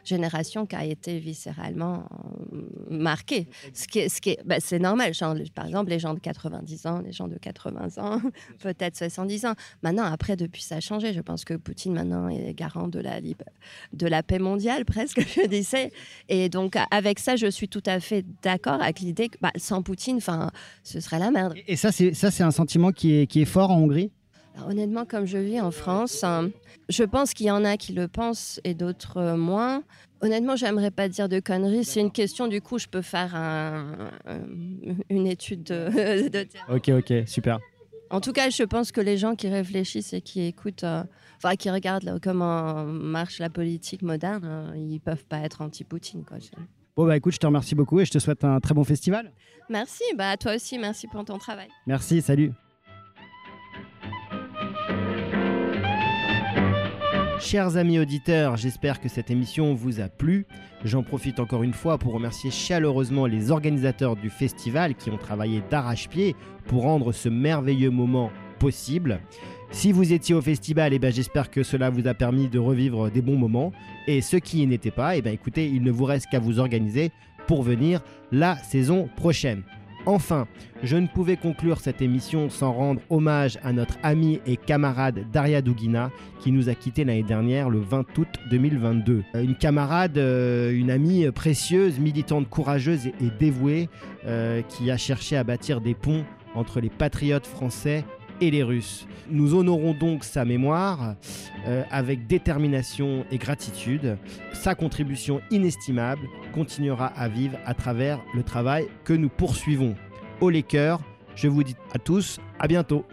génération qui a été viscéralement euh, marquée. Ce qui est, ce qui est, bah, c'est normal. Genre, par exemple, les gens de 90 ans, les gens de 80 ans, <laughs> peut-être 70 ans. Maintenant, après, depuis, ça a changé. Je pense que Poutine, maintenant, est garant de la, de la paix mondiale, <laughs> presque, je disais. Et donc, avec ça, je suis tout à fait d'accord avec l'idée que bah, sans Poutine, enfin, ce serait la merde. Et ça, c'est ça, c'est un sentiment qui est, qui est fort en Hongrie? Alors, honnêtement, comme je vis en France, hein, je pense qu'il y en a qui le pensent et d'autres euh, moins. Honnêtement, j'aimerais pas dire de conneries. C'est une question, du coup, je peux faire un- un- une étude de, de. Ok, ok, super. En tout cas, je pense que les gens qui réfléchissent et qui écoutent, euh, enfin, qui regardent là, comment marche la politique moderne, euh, ils peuvent pas être anti-Poutine. quoi. Bon, bah écoute, je te remercie beaucoup et je te souhaite un très bon festival. Merci, bah, à toi aussi, merci pour ton travail. Merci, salut. Chers amis auditeurs, j'espère que cette émission vous a plu. J'en profite encore une fois pour remercier chaleureusement les organisateurs du festival qui ont travaillé d'arrache-pied pour rendre ce merveilleux moment possible. Si vous étiez au festival, eh ben, j'espère que cela vous a permis de revivre des bons moments. Et ceux qui n'y étaient pas, eh ben, écoutez, il ne vous reste qu'à vous organiser pour venir la saison prochaine. Enfin, je ne pouvais conclure cette émission sans rendre hommage à notre amie et camarade Daria Dugina qui nous a quittés l'année dernière le 20 août 2022. Euh, Une camarade, euh, une amie précieuse, militante courageuse et, et dévouée euh, qui a cherché à bâtir des ponts entre les patriotes français et les Russes. Nous honorons donc sa mémoire euh, avec détermination et gratitude. Sa contribution inestimable continuera à vivre à travers le travail que nous poursuivons. Au les cœurs, je vous dis à tous à bientôt.